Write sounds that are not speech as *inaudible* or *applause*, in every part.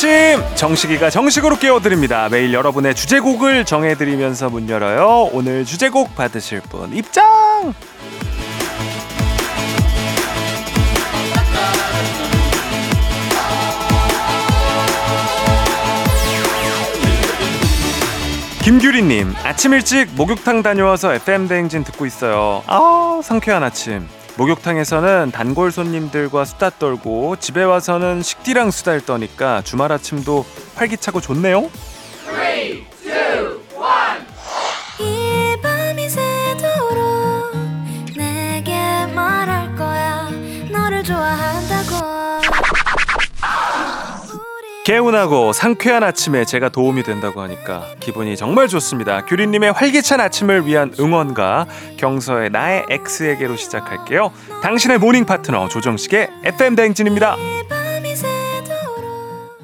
아침 정식이가 정식으로 깨워드립니다. 매일 여러분의 주제곡을 정해드리면서 문 열어요. 오늘 주제곡 받으실 분 입장. 김규리님 아침 일찍 목욕탕 다녀와서 FM 대행진 듣고 있어요. 아 상쾌한 아침. 목욕탕에서는 단골 손님들과 수다 떨고 집에 와서는 식디랑 수다를 떠니까 주말 아침도 활기차고 좋네요. 개운하고 상쾌한 아침에 제가 도움이 된다고 하니까 기분이 정말 좋습니다. 규리님의 활기찬 아침을 위한 응원가 경서의 나의 X에게로 시작할게요. 당신의 모닝 파트너 조정식의 FM 대행진입니다. 이 밤이 새도록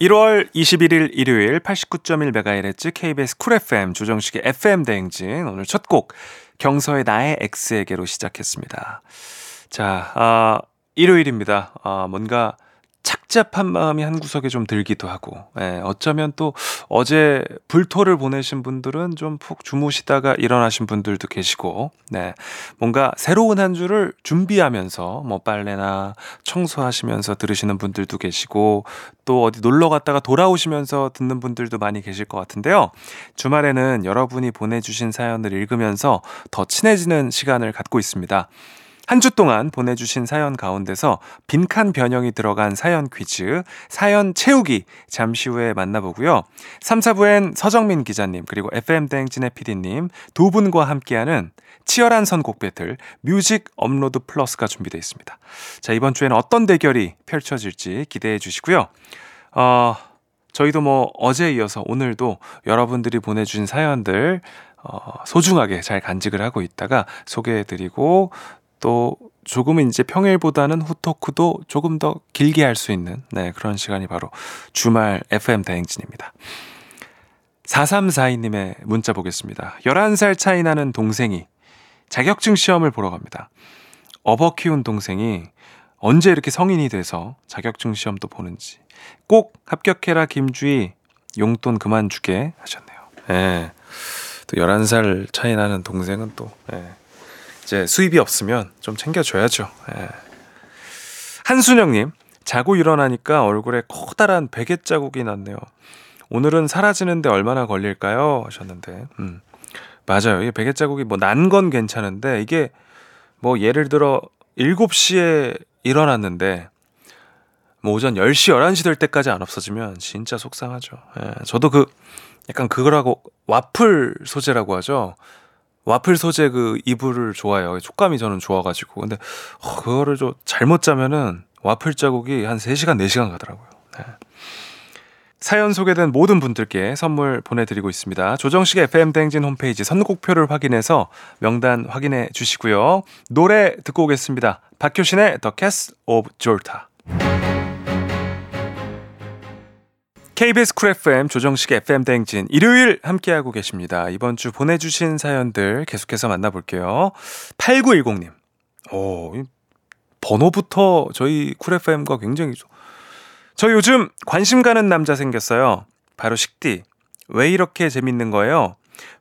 1월 21일 일요일 89.1MHz KBS 쿨 FM 조정식의 FM 대행진 오늘 첫 곡 경서의 나의 X에게로 시작했습니다. 자, 아, 일요일입니다. 아, 뭔가 착잡한 마음이 한 구석에 좀 들기도 하고, 예, 어쩌면 또 어제 불토를 보내신 분들은 좀 푹 주무시다가 일어나신 분들도 계시고, 네, 뭔가 새로운 한 주를 준비하면서 뭐 빨래나 청소하시면서 들으시는 분들도 계시고, 또 어디 놀러 갔다가 돌아오시면서 듣는 분들도 많이 계실 것 같은데요. 주말에는 여러분이 보내주신 사연을 읽으면서 더 친해지는 시간을 갖고 있습니다. 한 주 동안 보내주신 사연 가운데서 빈칸 변형이 들어간 사연 퀴즈, 사연 채우기 잠시 후에 만나보고요. 3, 4부엔 서정민 기자님, 그리고 FM대행진의 PD님 두 분과 함께하는 치열한 선곡 배틀 뮤직 업로드 플러스가 준비되어 있습니다. 자, 이번 주에는 어떤 대결이 펼쳐질지 기대해 주시고요. 어, 저희도 뭐 어제 이어서 오늘도 여러분들이 보내주신 사연들 어, 소중하게 잘 간직을 하고 있다가 소개해드리고 또 조금은 이제 평일보다는 후토크도 조금 더 길게 할 수 있는 네, 그런 시간이 바로 주말 FM 대행진입니다. 4342님의 문자 보겠습니다. 11살 차이 나는 동생이 자격증 시험을 보러 갑니다. 어버 키운 동생이 언제 이렇게 성인이 돼서 자격증 시험도 보는지 꼭 합격해라 김주희 용돈 그만 주게 하셨네요. 예. 또 11살 차이 나는 동생은 또 예. 이제 수입이 없으면 좀 챙겨줘야죠. 예. 한순영님 자고 일어나니까 얼굴에 커다란 베개 자국이 났네요. 오늘은 사라지는데 얼마나 걸릴까요? 하셨는데 음. 맞아요. 이 베개 자국이 뭐 난 건 괜찮은데 이게 뭐 예를 들어 7시에 일어났는데 뭐 오전 10시, 11시 될 때까지 안 없어지면 진짜 속상하죠. 예, 저도 그 약간 그거라고 와플 소재라고 하죠. 와플 소재 그 이불을 좋아해요. 촉감이 저는 좋아가지고. 근데 어, 그거를 좀 잘못 자면은 와플 자국이 한 3시간, 4시간 가더라고요. 네. 사연 소개된 모든 분들께 선물 보내드리고 있습니다. 조정식 FM 댕진 홈페이지 선곡표를 확인해서 명단 확인해 주시고요. 노래 듣고 오겠습니다. 박효신의 The Cast of Jolta. KBS 쿨 FM 조정식 FM 댕진 일요일 함께하고 계십니다. 이번 주 보내주신 사연들 계속해서 만나볼게요. 8910님. 오, 이 번호부터 저희 쿨 FM과 굉장히 좋- 저 요즘 관심 가는 남자 생겼어요. 바로 식디. 왜 이렇게 재밌는 거예요?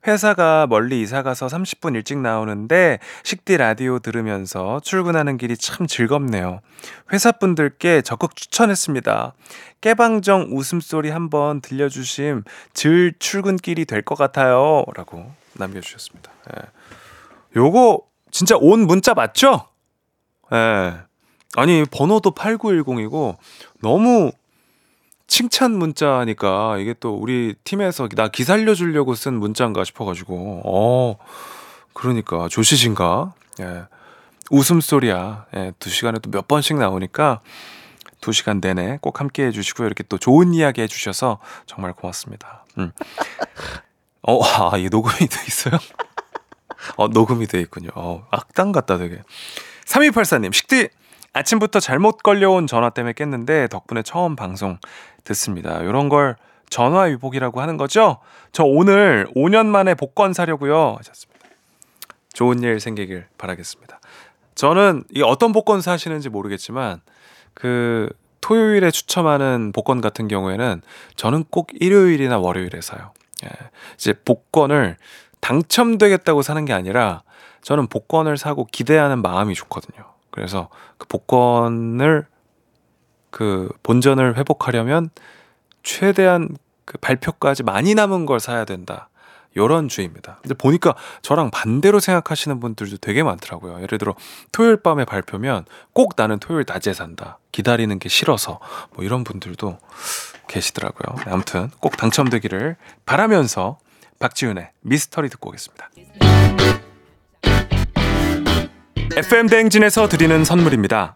회사가 멀리 이사 가서 30분 일찍 나오는데 식디 라디오 들으면서 출근하는 길이 참 즐겁네요. 회사 분들께 적극 추천했습니다. 깨방정 웃음소리 한번 들려주심 즐 출근길이 될 것 같아요. 라고 남겨주셨습니다. 예. 요거 진짜 온 문자 맞죠? 예. 아니, 번호도 8910이고 너무 칭찬 문자니까 이게 또 우리 팀에서 나 기살려 주려고 쓴 문자인가 싶어 가지고, 어, 그러니까 조시신가? 예. 웃음소리야. 예, 두 시간에 또 몇 번씩 나오니까 두 시간 내내 꼭 함께 해주시고요. 이렇게 또 좋은 이야기 해주셔서 정말 고맙습니다. 음. 어, 아, 이 녹음이 돼 있어요? 어, 녹음이 돼 있군요. 어, 악당 같다 되게. 3284님, 식디 아침부터 잘못 걸려온 전화 때문에 깼는데 덕분에 처음 방송 듣습니다. 이런 걸 전화 위복이라고 하는 거죠? 저 오늘 5년 만에 복권 사려고요. 하셨습니다. 좋은 일 생기길 바라겠습니다. 저는 이 어떤 복권 사시는지 모르겠지만 그 토요일에 추첨하는 복권 같은 경우에는 저는 꼭 일요일이나 월요일에 사요. 예. 이제 복권을 당첨되겠다고 사는 게 아니라 저는 복권을 사고 기대하는 마음이 좋거든요. 그래서 그 복권을 그 본전을 회복하려면 최대한 그 발표까지 많이 남은 걸 사야 된다. 요런 주의입니다. 근데 보니까 저랑 반대로 생각하시는 분들도 되게 많더라고요. 예를 들어 토요일 밤에 발표면 꼭 나는 토요일 낮에 산다. 기다리는 게 싫어서 뭐 이런 분들도 계시더라고요. 네, 아무튼 꼭 당첨되기를 바라면서 박지윤의 미스터리 듣고 오겠습니다. FM 대행진에서 드리는 선물입니다.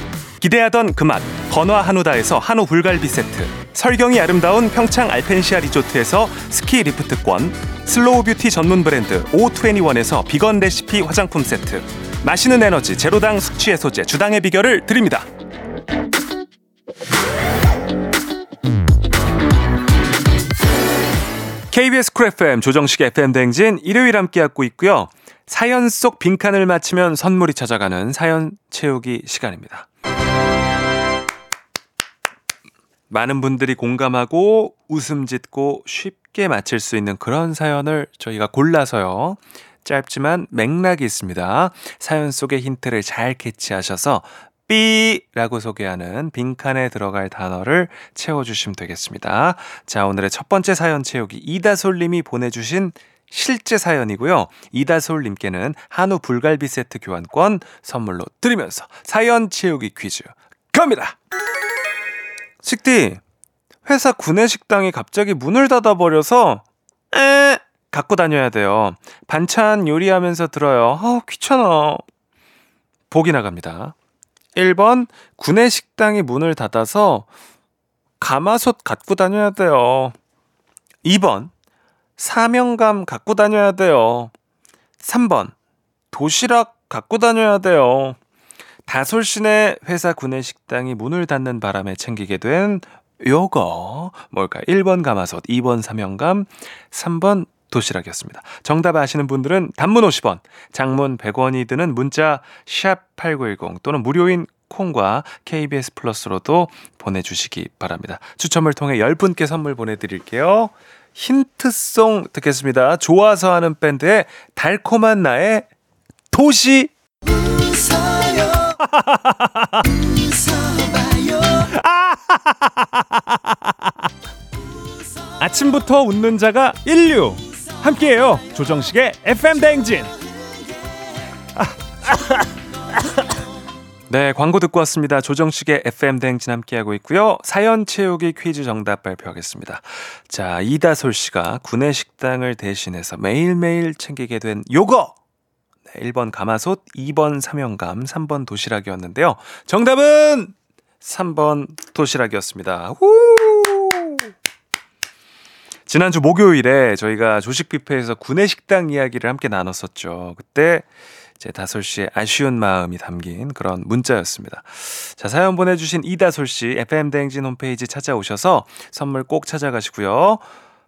기대하던 그맛 건화 한우다에서 한우 불갈비 세트. 설경이 아름다운 평창 알펜시아 리조트에서 스키 리프트권. 슬로우 뷰티 전문 브랜드 O21에서 비건 레시피 화장품 세트. 마시는 에너지 제로당 숙취 해소제 주당의 비결을 드립니다. KBS 쿨 FM 조정식 FM 대행진 일요일 함께하고 있고요. 사연 속 빈칸을 맞히면 선물이 찾아가는 사연 채우기 시간입니다 많은 분들이 공감하고 웃음 짓고 쉽게 맞힐 수 있는 그런 사연을 저희가 골라서요. 짧지만 맥락이 있습니다. 사연 속의 힌트를 잘 캐치하셔서 삐라고 소개하는 빈칸에 들어갈 단어를 채워주시면 되겠습니다. 자, 오늘의 첫 번째 사연 채우기 이다솔님이 보내주신 실제 사연이고요. 이다솔님께는 한우 불갈비 세트 교환권 선물로 드리면서 사연 채우기 퀴즈 갑니다. 식디, 회사 구내식당이 갑자기 문을 닫아버려서, 에, 갖고 다녀야 돼요. 반찬 요리하면서 들어요. 아, 귀찮아. 보기 나갑니다. 1번, 구내식당이 문을 닫아서 가마솥 갖고 다녀야 돼요. 2번, 사명감 갖고 다녀야 돼요. 3번, 도시락 갖고 다녀야 돼요. 다솔신의 회사 구내식당이 문을 닫는 바람에 챙기게 된 요거 뭘까? 1번 가마솥, 2번 사명감, 3번 도시락이었습니다. 정답 아시는 분들은 단문 50원, 장문 100원이 드는 문자 샵 8910 또는 무료인 콩과 KBS 플러스로도 보내주시기 바랍니다. 추첨을 통해 10분께 선물 보내드릴게요. 힌트송 듣겠습니다. 좋아서 하는 밴드의 달콤한 나의 도시 아침부터 웃는 자가 인류. 함께해요. 조정식의 FM 대행진. 네 광고 듣고 왔습니다. 조정식의 FM 대행진 함께하고 있고요. 사연 채우기 퀴즈 정답 발표하겠습니다. 자 이다솔 씨가 구내 식당을 대신해서 매일매일 챙기게 된 요거 1번 가마솥, 2번 사명감, 3번 도시락이었는데요. 정답은 3번 도시락이었습니다. 후! 지난주 목요일에 저희가 조식 뷔페에서 구내 식당 이야기를 함께 나눴었죠. 그때 제 다솔 씨의 아쉬운 마음이 담긴 그런 문자였습니다. 자, 사연 보내주신 이다솔 씨 FM 대행진 홈페이지 찾아오셔서 선물 꼭 찾아가시고요.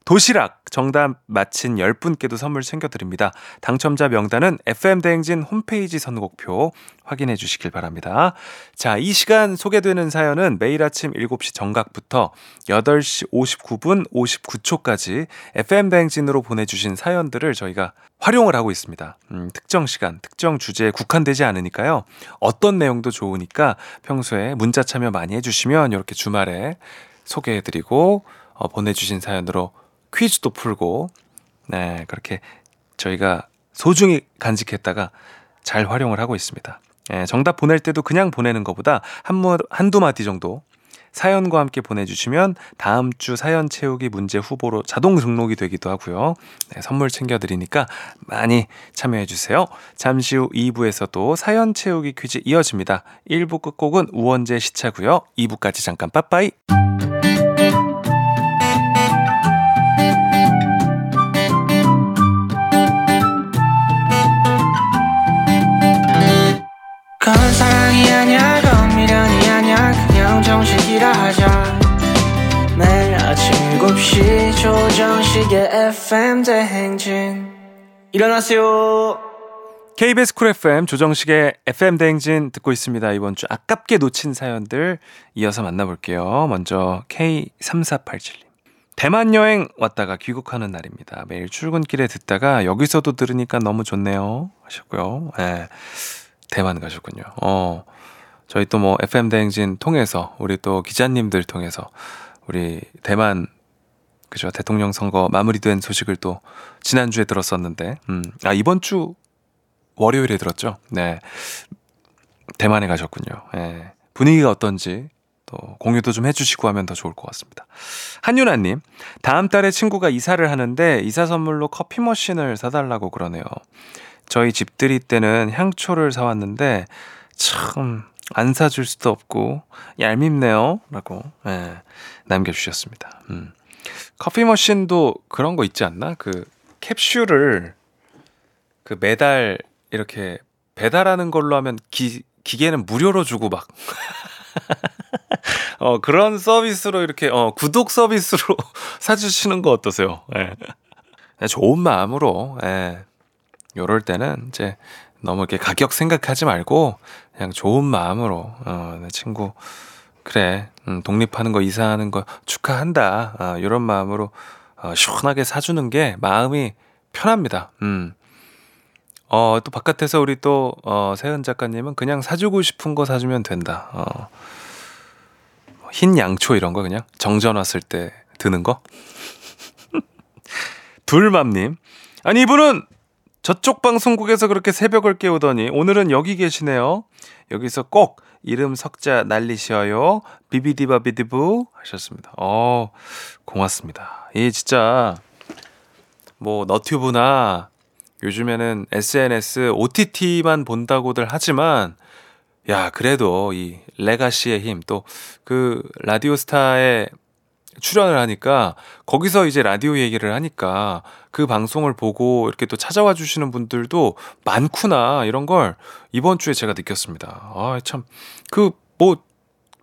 도시락 정답 맞힌 10분께도 선물 챙겨드립니다. 당첨자 명단은 FM대행진 홈페이지 선곡표 확인해 주시길 바랍니다. 자, 이 시간 소개되는 사연은 매일 아침 7시 정각부터 8시 59분 59초까지 FM대행진으로 보내주신 사연들을 저희가 활용을 하고 있습니다. 음, 특정 시간, 특정 주제에 국한되지 않으니까요. 어떤 내용도 좋으니까 평소에 문자 참여 많이 해주시면 이렇게 주말에 소개해드리고 어, 보내주신 사연으로 퀴즈도 풀고 네 그렇게 저희가 소중히 간직했다가 잘 활용을 하고 있습니다. 예, 정답 보낼 때도 그냥 보내는 것보다 한, 무, 한두 마디 정도 사연과 함께 보내주시면 다음 주 사연 채우기 문제 후보로 자동 등록이 되기도 하고요. 네, 선물 챙겨드리니까 많이 참여해주세요. 잠시 후 2부에서도 사연 채우기 퀴즈 이어집니다. 1부 끝곡은 우원재 시차고요. 2부까지 잠깐 빠빠이. 9시 조정식의 FM 대행진. 일어나세요. KBS 쿨 FM 조정식의 FM 대행진 듣고 있습니다. 이번 주 아깝게 놓친 사연들 이어서 만나볼게요. 먼저 K3487님. 대만 여행 왔다가 귀국하는 날입니다. 매일 출근길에 듣다가 여기서도 들으니까 너무 좋네요. 하셨고요. 네. 대만 가셨군요. 어. 저희 또 뭐 FM 대행진 통해서 우리 또 기자님들 통해서 우리 대만 그죠 대통령 선거 마무리된 소식을 또 지난주에 들었었는데 음. 아 이번 주 월요일에 들었죠. 네. 대만에 가셨군요. 예. 분위기가 어떤지 또 공유도 좀 해주시고 하면 더 좋을 것 같습니다. 한윤아님, 다음 달에 친구가 이사를 하는데 이사 선물로 커피 머신을 사달라고 그러네요. 저희 집들이 때는 향초를 사왔는데 참 안 사줄 수도 없고 얄밉네요. 라고 예, 남겨주셨습니다. 음. 커피 머신도 그런 거 있지 않나? 그 캡슐을 그 매달 이렇게 배달하는 걸로 하면 기, 기계는 무료로 주고 막. *laughs* 어, 그런 서비스로 이렇게, 어, 구독 서비스로 *laughs* 사주시는 거 어떠세요? 예. 그냥 좋은 마음으로, 예. 요럴 때는 이제 너무 이렇게 가격 생각하지 말고 그냥 좋은 마음으로, 어, 내 친구, 그래, 음, 독립하는 거, 이사하는 거 축하한다. 어, 이런 마음으로 어, 시원하게 사주는 게 마음이 편합니다. 음. 어, 또 바깥에서 우리 또, 어, 세은 작가님은 그냥 사주고 싶은 거 사주면 된다. 어. 흰 양초 이런 거 그냥 정전 왔을 때 드는 거? *laughs* 둘맘님. 아니, 이분은 저쪽 방송국에서 그렇게 새벽을 깨우더니 오늘은 여기 계시네요. 여기서 꼭 이름 석자 날리셔요. 비비디바비디부 하셨습니다. 어, 고맙습니다. 이 진짜 뭐 너튜브나 요즘에는 SNS, OTT만 본다고들 하지만, 야, 그래도 이 레가시의 힘, 또 그 라디오스타에 출연을 하니까, 거기서 이제 라디오 얘기를 하니까, 그 방송을 보고 이렇게 또 찾아와 주시는 분들도 많구나, 이런 걸 이번 주에 제가 느꼈습니다. 아, 참, 그, 뭐,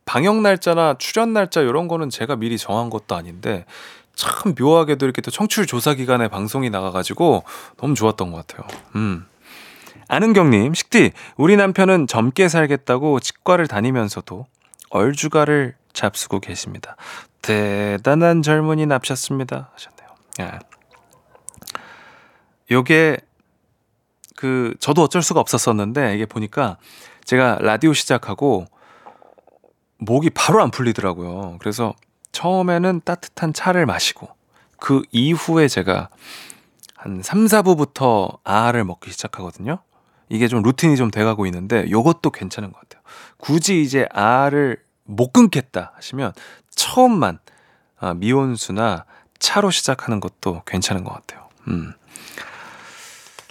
방영 날짜나 출연 날짜 이런 거는 제가 미리 정한 것도 아닌데, 참 묘하게도 이렇게 또 청취율 조사 기간에 방송이 나가가지고 너무 좋았던 것 같아요. 음. 아는경님, 식디, 우리 남편은 젊게 살겠다고 치과를 다니면서도 얼주가를 잡수고 계십니다. 대단한 젊은이 납셨습니다. 하셨네요. 예. 요게, 그, 저도 어쩔 수가 없었었는데, 이게 보니까 제가 라디오 시작하고 목이 바로 안 풀리더라고요. 그래서 처음에는 따뜻한 차를 마시고 그 이후에 제가 한 3, 4부부터 아를 먹기 시작하거든요. 이게 좀 루틴이 좀 돼가고 있는데 요것도 괜찮은 것 같아요. 굳이 이제 아아를 못 끊겠다 하시면 처음만 아, 미온수나 차로 시작하는 것도 괜찮은 것 같아요. 음.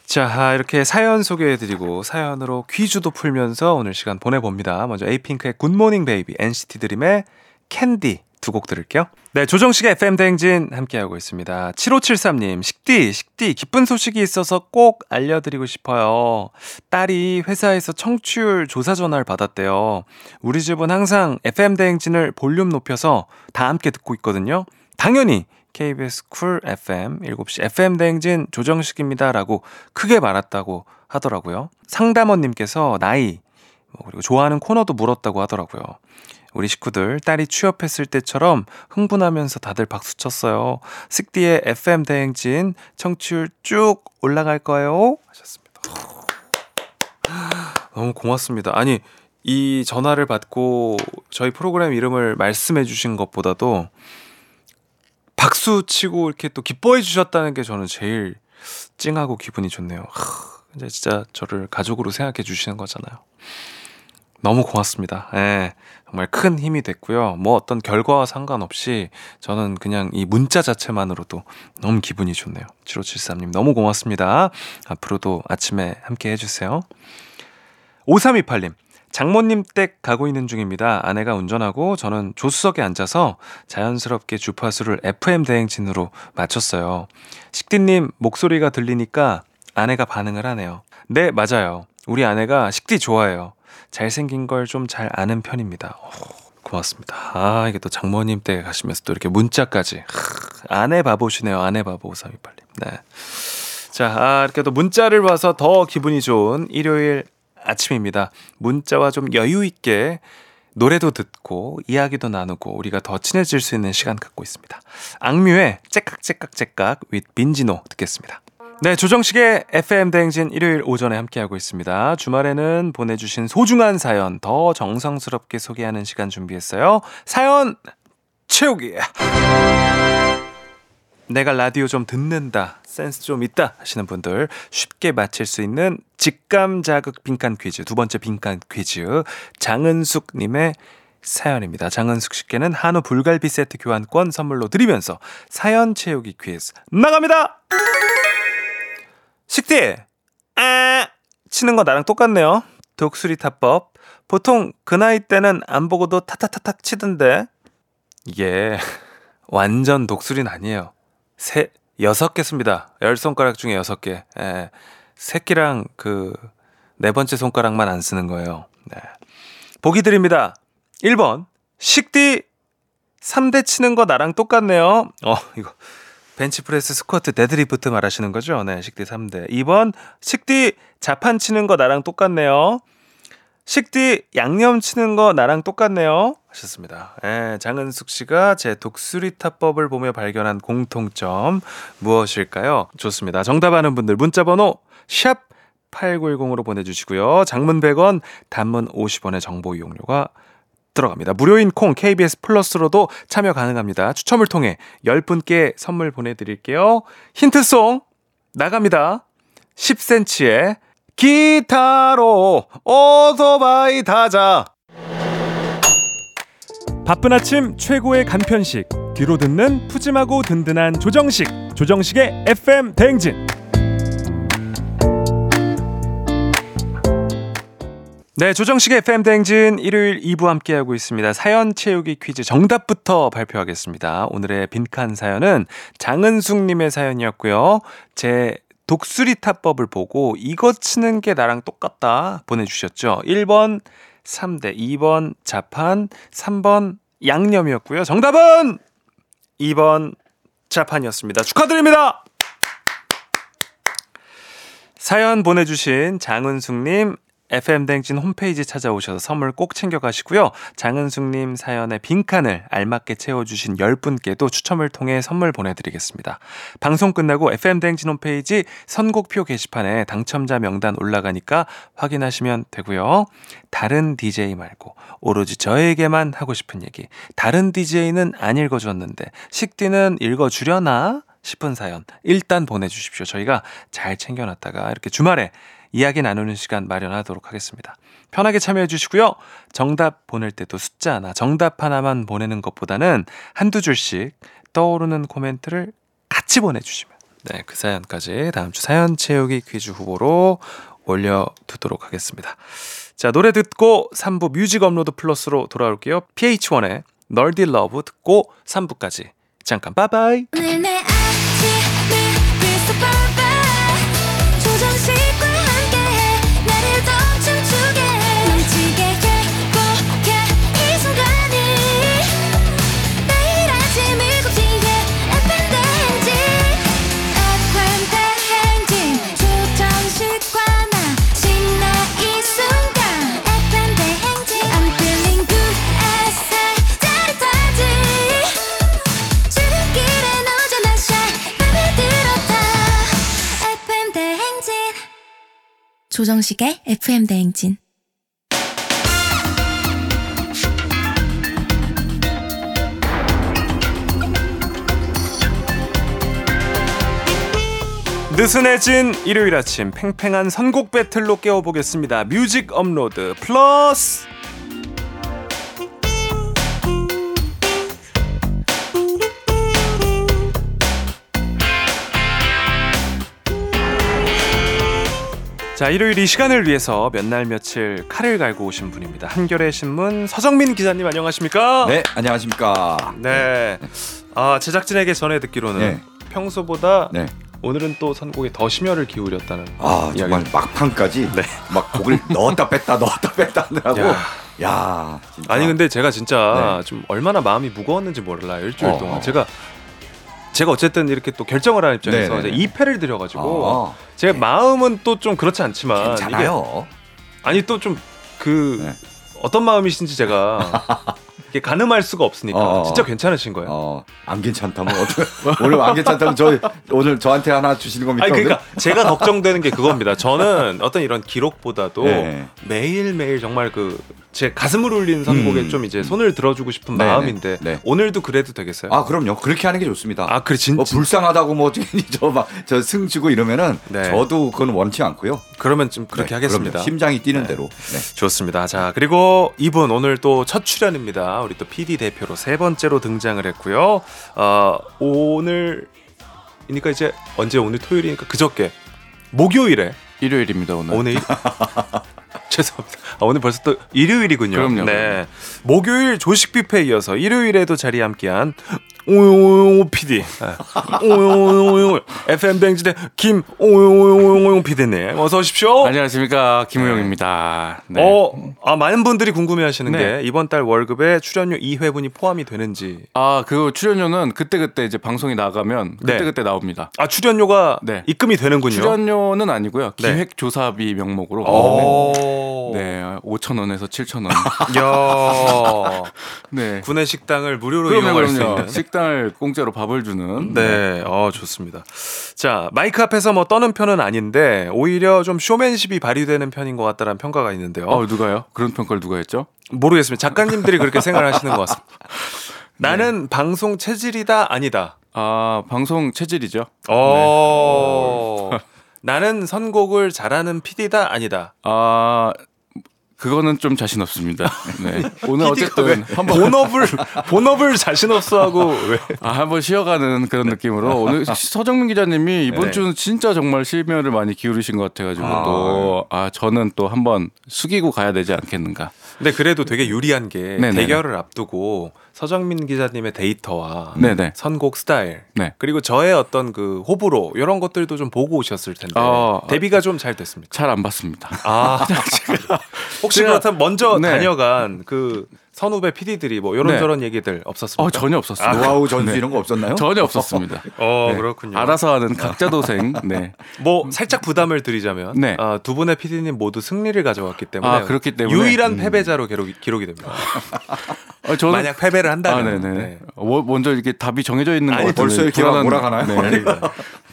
자, 아, 이렇게 사연 소개해드리고 사연으로 퀴즈도 풀면서 오늘 시간 보내봅니다. 먼저 에이핑크의 Good Morning Baby, NCT 드림의 캔디 두 곡 들을게요. 네, 조정식의 FM 대행진 함께하고 있습니다. 7573님, 식디, 식디, 기쁜 소식이 있어서 꼭 알려드리고 싶어요. 딸이 회사에서 청취율 조사 전화를 받았대요. 우리 집은 항상 FM 대행진을 볼륨 높여서 다 함께 듣고 있거든요. 당연히 KBS 쿨 FM 7시 FM 대행진 조정식입니다라고 크게 말했다고 하더라고요. 상담원님께서 나이 뭐 그리고 좋아하는 코너도 물었다고 하더라고요. 우리 식구들 딸이 취업했을 때처럼 흥분하면서 다들 박수 쳤어요. 식디의 FM 대행진 청취율 쭉 올라갈 거예요. 하셨습니다. *laughs* 너무 고맙습니다. 아니 이 전화를 받고 저희 프로그램 이름을 말씀해 주신 것보다도 박수 치고 이렇게 또 기뻐해 주셨다는 게 저는 제일 찡하고 기분이 좋네요. 하, 이제 진짜 저를 가족으로 생각해 주시는 거잖아요. 너무 고맙습니다. 예. 정말 큰 힘이 됐고요. 뭐 어떤 결과와 상관없이 저는 그냥 이 문자 자체만으로도 너무 기분이 좋네요. 7573님 너무 고맙습니다. 앞으로도 아침에 함께 해주세요. 5328님. 장모님 댁 가고 있는 중입니다. 아내가 운전하고 저는 조수석에 앉아서 자연스럽게 주파수를 FM 대행진으로 맞췄어요. 식디님 목소리가 들리니까 아내가 반응을 하네요. 네, 맞아요. 우리 아내가 식디 좋아해요. 잘생긴 걸 좀 잘 아는 편입니다. 오, 고맙습니다. 아, 이게 또 장모님 댁에 가시면서 또 이렇게 문자까지. 하, 아내 바보시네요. 아내 바보 5328님. 네. 자, 아, 이렇게 또 문자를 봐서 더 기분이 좋은 일요일 아침입니다. 문자와 좀 여유 있게 노래도 듣고 이야기도 나누고 우리가 더 친해질 수 있는 시간 갖고 있습니다. 악뮤의 째깍째깍째깍 윗 빈지노 듣겠습니다. 네, 조정식의 FM 대행진 일요일 오전에 함께하고 있습니다. 주말에는 보내주신 소중한 사연 더 정성스럽게 소개하는 시간 준비했어요. 사연 채우기. 내가 라디오 좀 듣는다, 센스 좀 있다 하시는 분들 쉽게 맞힐 수 있는 직감 자극 빈칸 퀴즈 두 번째 빈칸 퀴즈 장은숙 님의 사연입니다. 장은숙 씨께는 한우 불갈비 세트 교환권 선물로 드리면서 사연 채우기 퀴즈 나갑니다. 식디, 아 치는 거 나랑 똑같네요. 독수리 타법. 보통 그 나이 때는 안 보고도 타타타탁 치던데 이게 *laughs* 완전 독수리는 아니에요. 세 여섯 개 씁니다. 열 손가락 중에 여섯 개. 예. 새끼랑 그 네 번째 손가락만 안 쓰는 거예요. 네. 보기 드립니다. 1번 식디 3대 치는 거 나랑 똑같네요. 어, 이거 벤치프레스 스쿼트 데드리프트 말하시는 거죠? 네, 식디 3대. 2번 식디 자판 치는 거 나랑 똑같네요. 식디 양념 치는 거 나랑 똑같네요. 하셨습니다. 예, 장은숙 씨가 제 독수리 타법을 보며 발견한 공통점 무엇일까요? 좋습니다. 정답 아는 분들 문자 번호 샵 8910으로 보내주시고요. 장문 100원, 단문 50원의 정보 이용료가 들어갑니다. 무료인 콩 KBS 플러스로도 참여 가능합니다. 추첨을 통해 10분께 선물 보내드릴게요. 힌트송 나갑니다. 10cm의 기타로 오토바이 타자. 바쁜 아침 최고의 간편식 뒤로 듣는 푸짐하고 든든한 조정식 조정식의 FM 대행진 네, 조정식의 FM 대행진 일요일 2부 함께하고 있습니다. 사연 채우기 퀴즈 정답부터 발표하겠습니다. 오늘의 빈칸 사연은 장은숙님의 사연이었고요. 제 독수리 타법을 보고 이거 치는 게 나랑 똑같다 보내주셨죠. 1번 3대, 2번 자판, 3번 양념이었고요. 정답은 2번 자판이었습니다. 축하드립니다. 사연 보내주신 장은숙님 FM댕진 홈페이지 찾아오셔서 선물 꼭 챙겨가시고요. 장은숙님 사연의 빈칸을 알맞게 채워주신 10분께도 추첨을 통해 선물 보내드리겠습니다. 방송 끝나고 FM댕진 홈페이지 선곡표 게시판에 당첨자 명단 올라가니까 확인하시면 되고요. 다른 DJ 말고 오로지 저에게만 하고 싶은 얘기. 다른 DJ는 안 읽어줬는데 식디는 읽어주려나? 싶은 사연 일단 보내주십시오. 저희가 잘 챙겨놨다가 이렇게 주말에 이야기 나누는 시간 마련하도록 하겠습니다. 편하게 참여해 주시고요. 정답 보낼 때도 숫자 하나, 정답 하나만 보내는 것보다는 한두 줄씩 떠오르는 코멘트를 같이 보내주시면 네, 그 사연까지 다음 주 사연 채우기 퀴즈 후보로 올려두도록 하겠습니다. 자, 노래 듣고 3부 뮤직 업로드 플러스로 돌아올게요. pH-1의 Nerdy Love 듣고 3부까지 잠깐 빠바이. 조정식의 FM 대행진. 느슨해진 일요일 아침 팽팽한 선곡 배틀로 깨워보겠습니다. 뮤직 업로드 플러스. 자, 일요일 이 시간을 위해서 몇 날 며칠 칼을 갈고 오신 분입니다. 한겨레 신문 서정민 기자님 안녕하십니까? 네, 안녕하십니까. 네. 아, 제작진에게 전해 듣기로는 네. 평소보다 네. 오늘은 또 선곡에 더 심혈을 기울였다는 아, 이야기. 정말 막판까지 네. 막 곡을 *laughs* 넣었다 뺐다 넣었다 뺐다 하느라고. 야. 야, 진짜. 아니 근데 제가 진짜 네. 좀 얼마나 마음이 무거웠는지 몰라요 일주일 어, 동안 어. 제가 제가 어쨌든 이렇게 또 결정을 하는 입장에서 네, 네, 이제 2패를 드려가지고 아, 제 마음은 또 좀 그렇지 않지만 괜찮아요. 아니 또 좀 그 네. 어떤 마음이신지 제가 *laughs* 이게 가늠할 수가 없으니까 어, 어. 진짜 괜찮으신 거예요. 어, 안 괜찮다면 어떻게 *laughs* 오늘 안 괜찮다면 저 오늘 저한테 하나 주시는 겁니까? 아니 그러니까 제가 *laughs* 걱정되는 게 그겁니다. 저는 어떤 이런 기록보다도 네. 매일 매일 정말 그제 가슴을 울리는 선곡에 음. 좀 이제 손을 들어주고 싶은 네, 마음인데 네, 네. 오늘도 그래도 되겠어요? 아, 그럼요. 그렇게 하는 게 좋습니다. 아, 그래 진 뭐 불쌍하다고 뭐 어떻게 저막 *laughs* 저 승치고 이러면은 네. 저도 그건 원치 않고요. 그러면 좀 그렇게 네, 하겠습니다. 그럼요. 심장이 뛰는 대로. 네. 좋습니다. 자 그리고 이분 오늘 또 첫 출연입니다. 우리 또 PD 대표로 세 번째로 등장을 했고요. 어, 오늘 이니까 이제 언제 오늘 토요일이니까 그저께 목요일에 일요일입니다 오늘. 오늘 일- *laughs* 죄송합니다. 아, 오늘 벌써 또 일요일이군요. 그럼요, 네. 목요일 조식 뷔페에 이어서 일요일에도 자리 함께한 오용오용 PD, 오용오용 FM 뱅지대 김 오용오용 PD님 어서 오십시오. 안녕하십니까 김우영입니다. 네. 어, 아 많은 분들이 궁금해하시는 네. 게 이번 달 월급에 출연료 2회분이 포함이 되는지. 아 그 출연료는 그때 그때 이제 방송이 나가면 그때 네. 그때 나옵니다. 아 출연료가 네. 입금이 되는군요. 출연료는 아니고요. 네. 기획조사비 명목으로. 오. 네, 5천 원에서 7천 원. *laughs* 야. *laughs* 네. 군내 식당을 무료로 이용할 수 그럼요. 있는. 식당 을 공짜로 밥을 주는. 네, 어 좋습니다. 자 마이크 앞에서 뭐 떠는 편은 아닌데 오히려 좀 쇼맨십이 발휘되는 편인 것 같다는 평가가 있는데요. 어 누가요? 그런 평가를 누가 했죠? 모르겠습니다. 작가님들이 그렇게 생각하시는 것 같습니다. *laughs* 나는 방송 체질이다 아니다. 아 방송 체질이죠. 어. 나는 선곡을 잘하는 PD다 아니다. 아 그거는 좀 자신 없습니다. *laughs* 네. 오늘 어쨌든 한번 본업을 *laughs* 본업을 자신 없어 하고 왜? 아, 한번 쉬어가는 그런 느낌으로 오늘 *laughs* 서정민 기자님이 이번 네. 주는 진짜 정말 실명을 많이 기울이신 것 같아 가지고 아. 또아 저는 또 한번 숙이고 가야 되지 않겠는가. 근데 그래도 되게 유리한 게 네네네. 대결을 앞두고 서정민 기자님의 데이터와 네네. 선곡 스타일 네. 그리고 저의 어떤 그 호불호 이런 것들도 좀 보고 오셨을 텐데 아, 데뷔가 좀 잘 됐습니까? 잘 안 봤습니다. 아 *laughs* 혹시 그렇다면 먼저 네. 다녀간 그 선후배 PD들이 뭐 이런저런 얘기들 없었습니까? 어 전혀 없었습니다. 노하우 전수 이런 거 없었나요? 전혀 없었습니다. *laughs* 어 네. 그렇군요. 알아서 하는 각자 도생. 네. *laughs* 뭐 살짝 부담을 드리자면 네. 아, 두 분의 PD님 모두 승리를 가져왔기 때문에 아, 그렇기 때문에? 유일한 음. 패배자로 기록이, 기록이 됩니다. 어, *laughs* 저는 만약 패배를 아, 한다면 네네. 네. 뭐, 먼저 이게 답이 정해져 있는 것 같은데 벌써 이렇게 불안한- 몰아가나요? 네.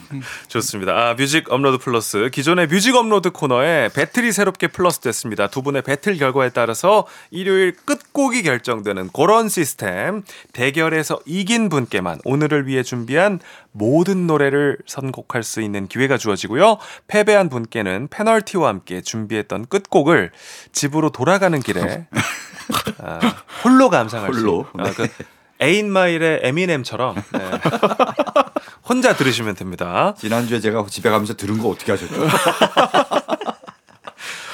*laughs* 좋습니다. 아, 뮤직 업로드 플러스 기존의 뮤직 업로드 코너에 배틀이 새롭게 플러스 됐습니다. 두 분의 배틀 결과에 따라서 일요일 끝곡이 결정되는 그런 시스템. 대결에서 이긴 분께만 오늘을 위해 준비한 모든 노래를 선곡할 수 있는 기회가 주어지고요. 패배한 분께는 페널티와 함께 준비했던 끝곡을 집으로 돌아가는 길에 *laughs* 아, 홀로 감상할 수 홀로. 있는 아, 그 에인 마일의 에미넴처럼 네. *laughs* 혼자 들으시면 됩니다. 지난주에 제가 집에 가면서 들은 거 어떻게 하셨죠? *laughs*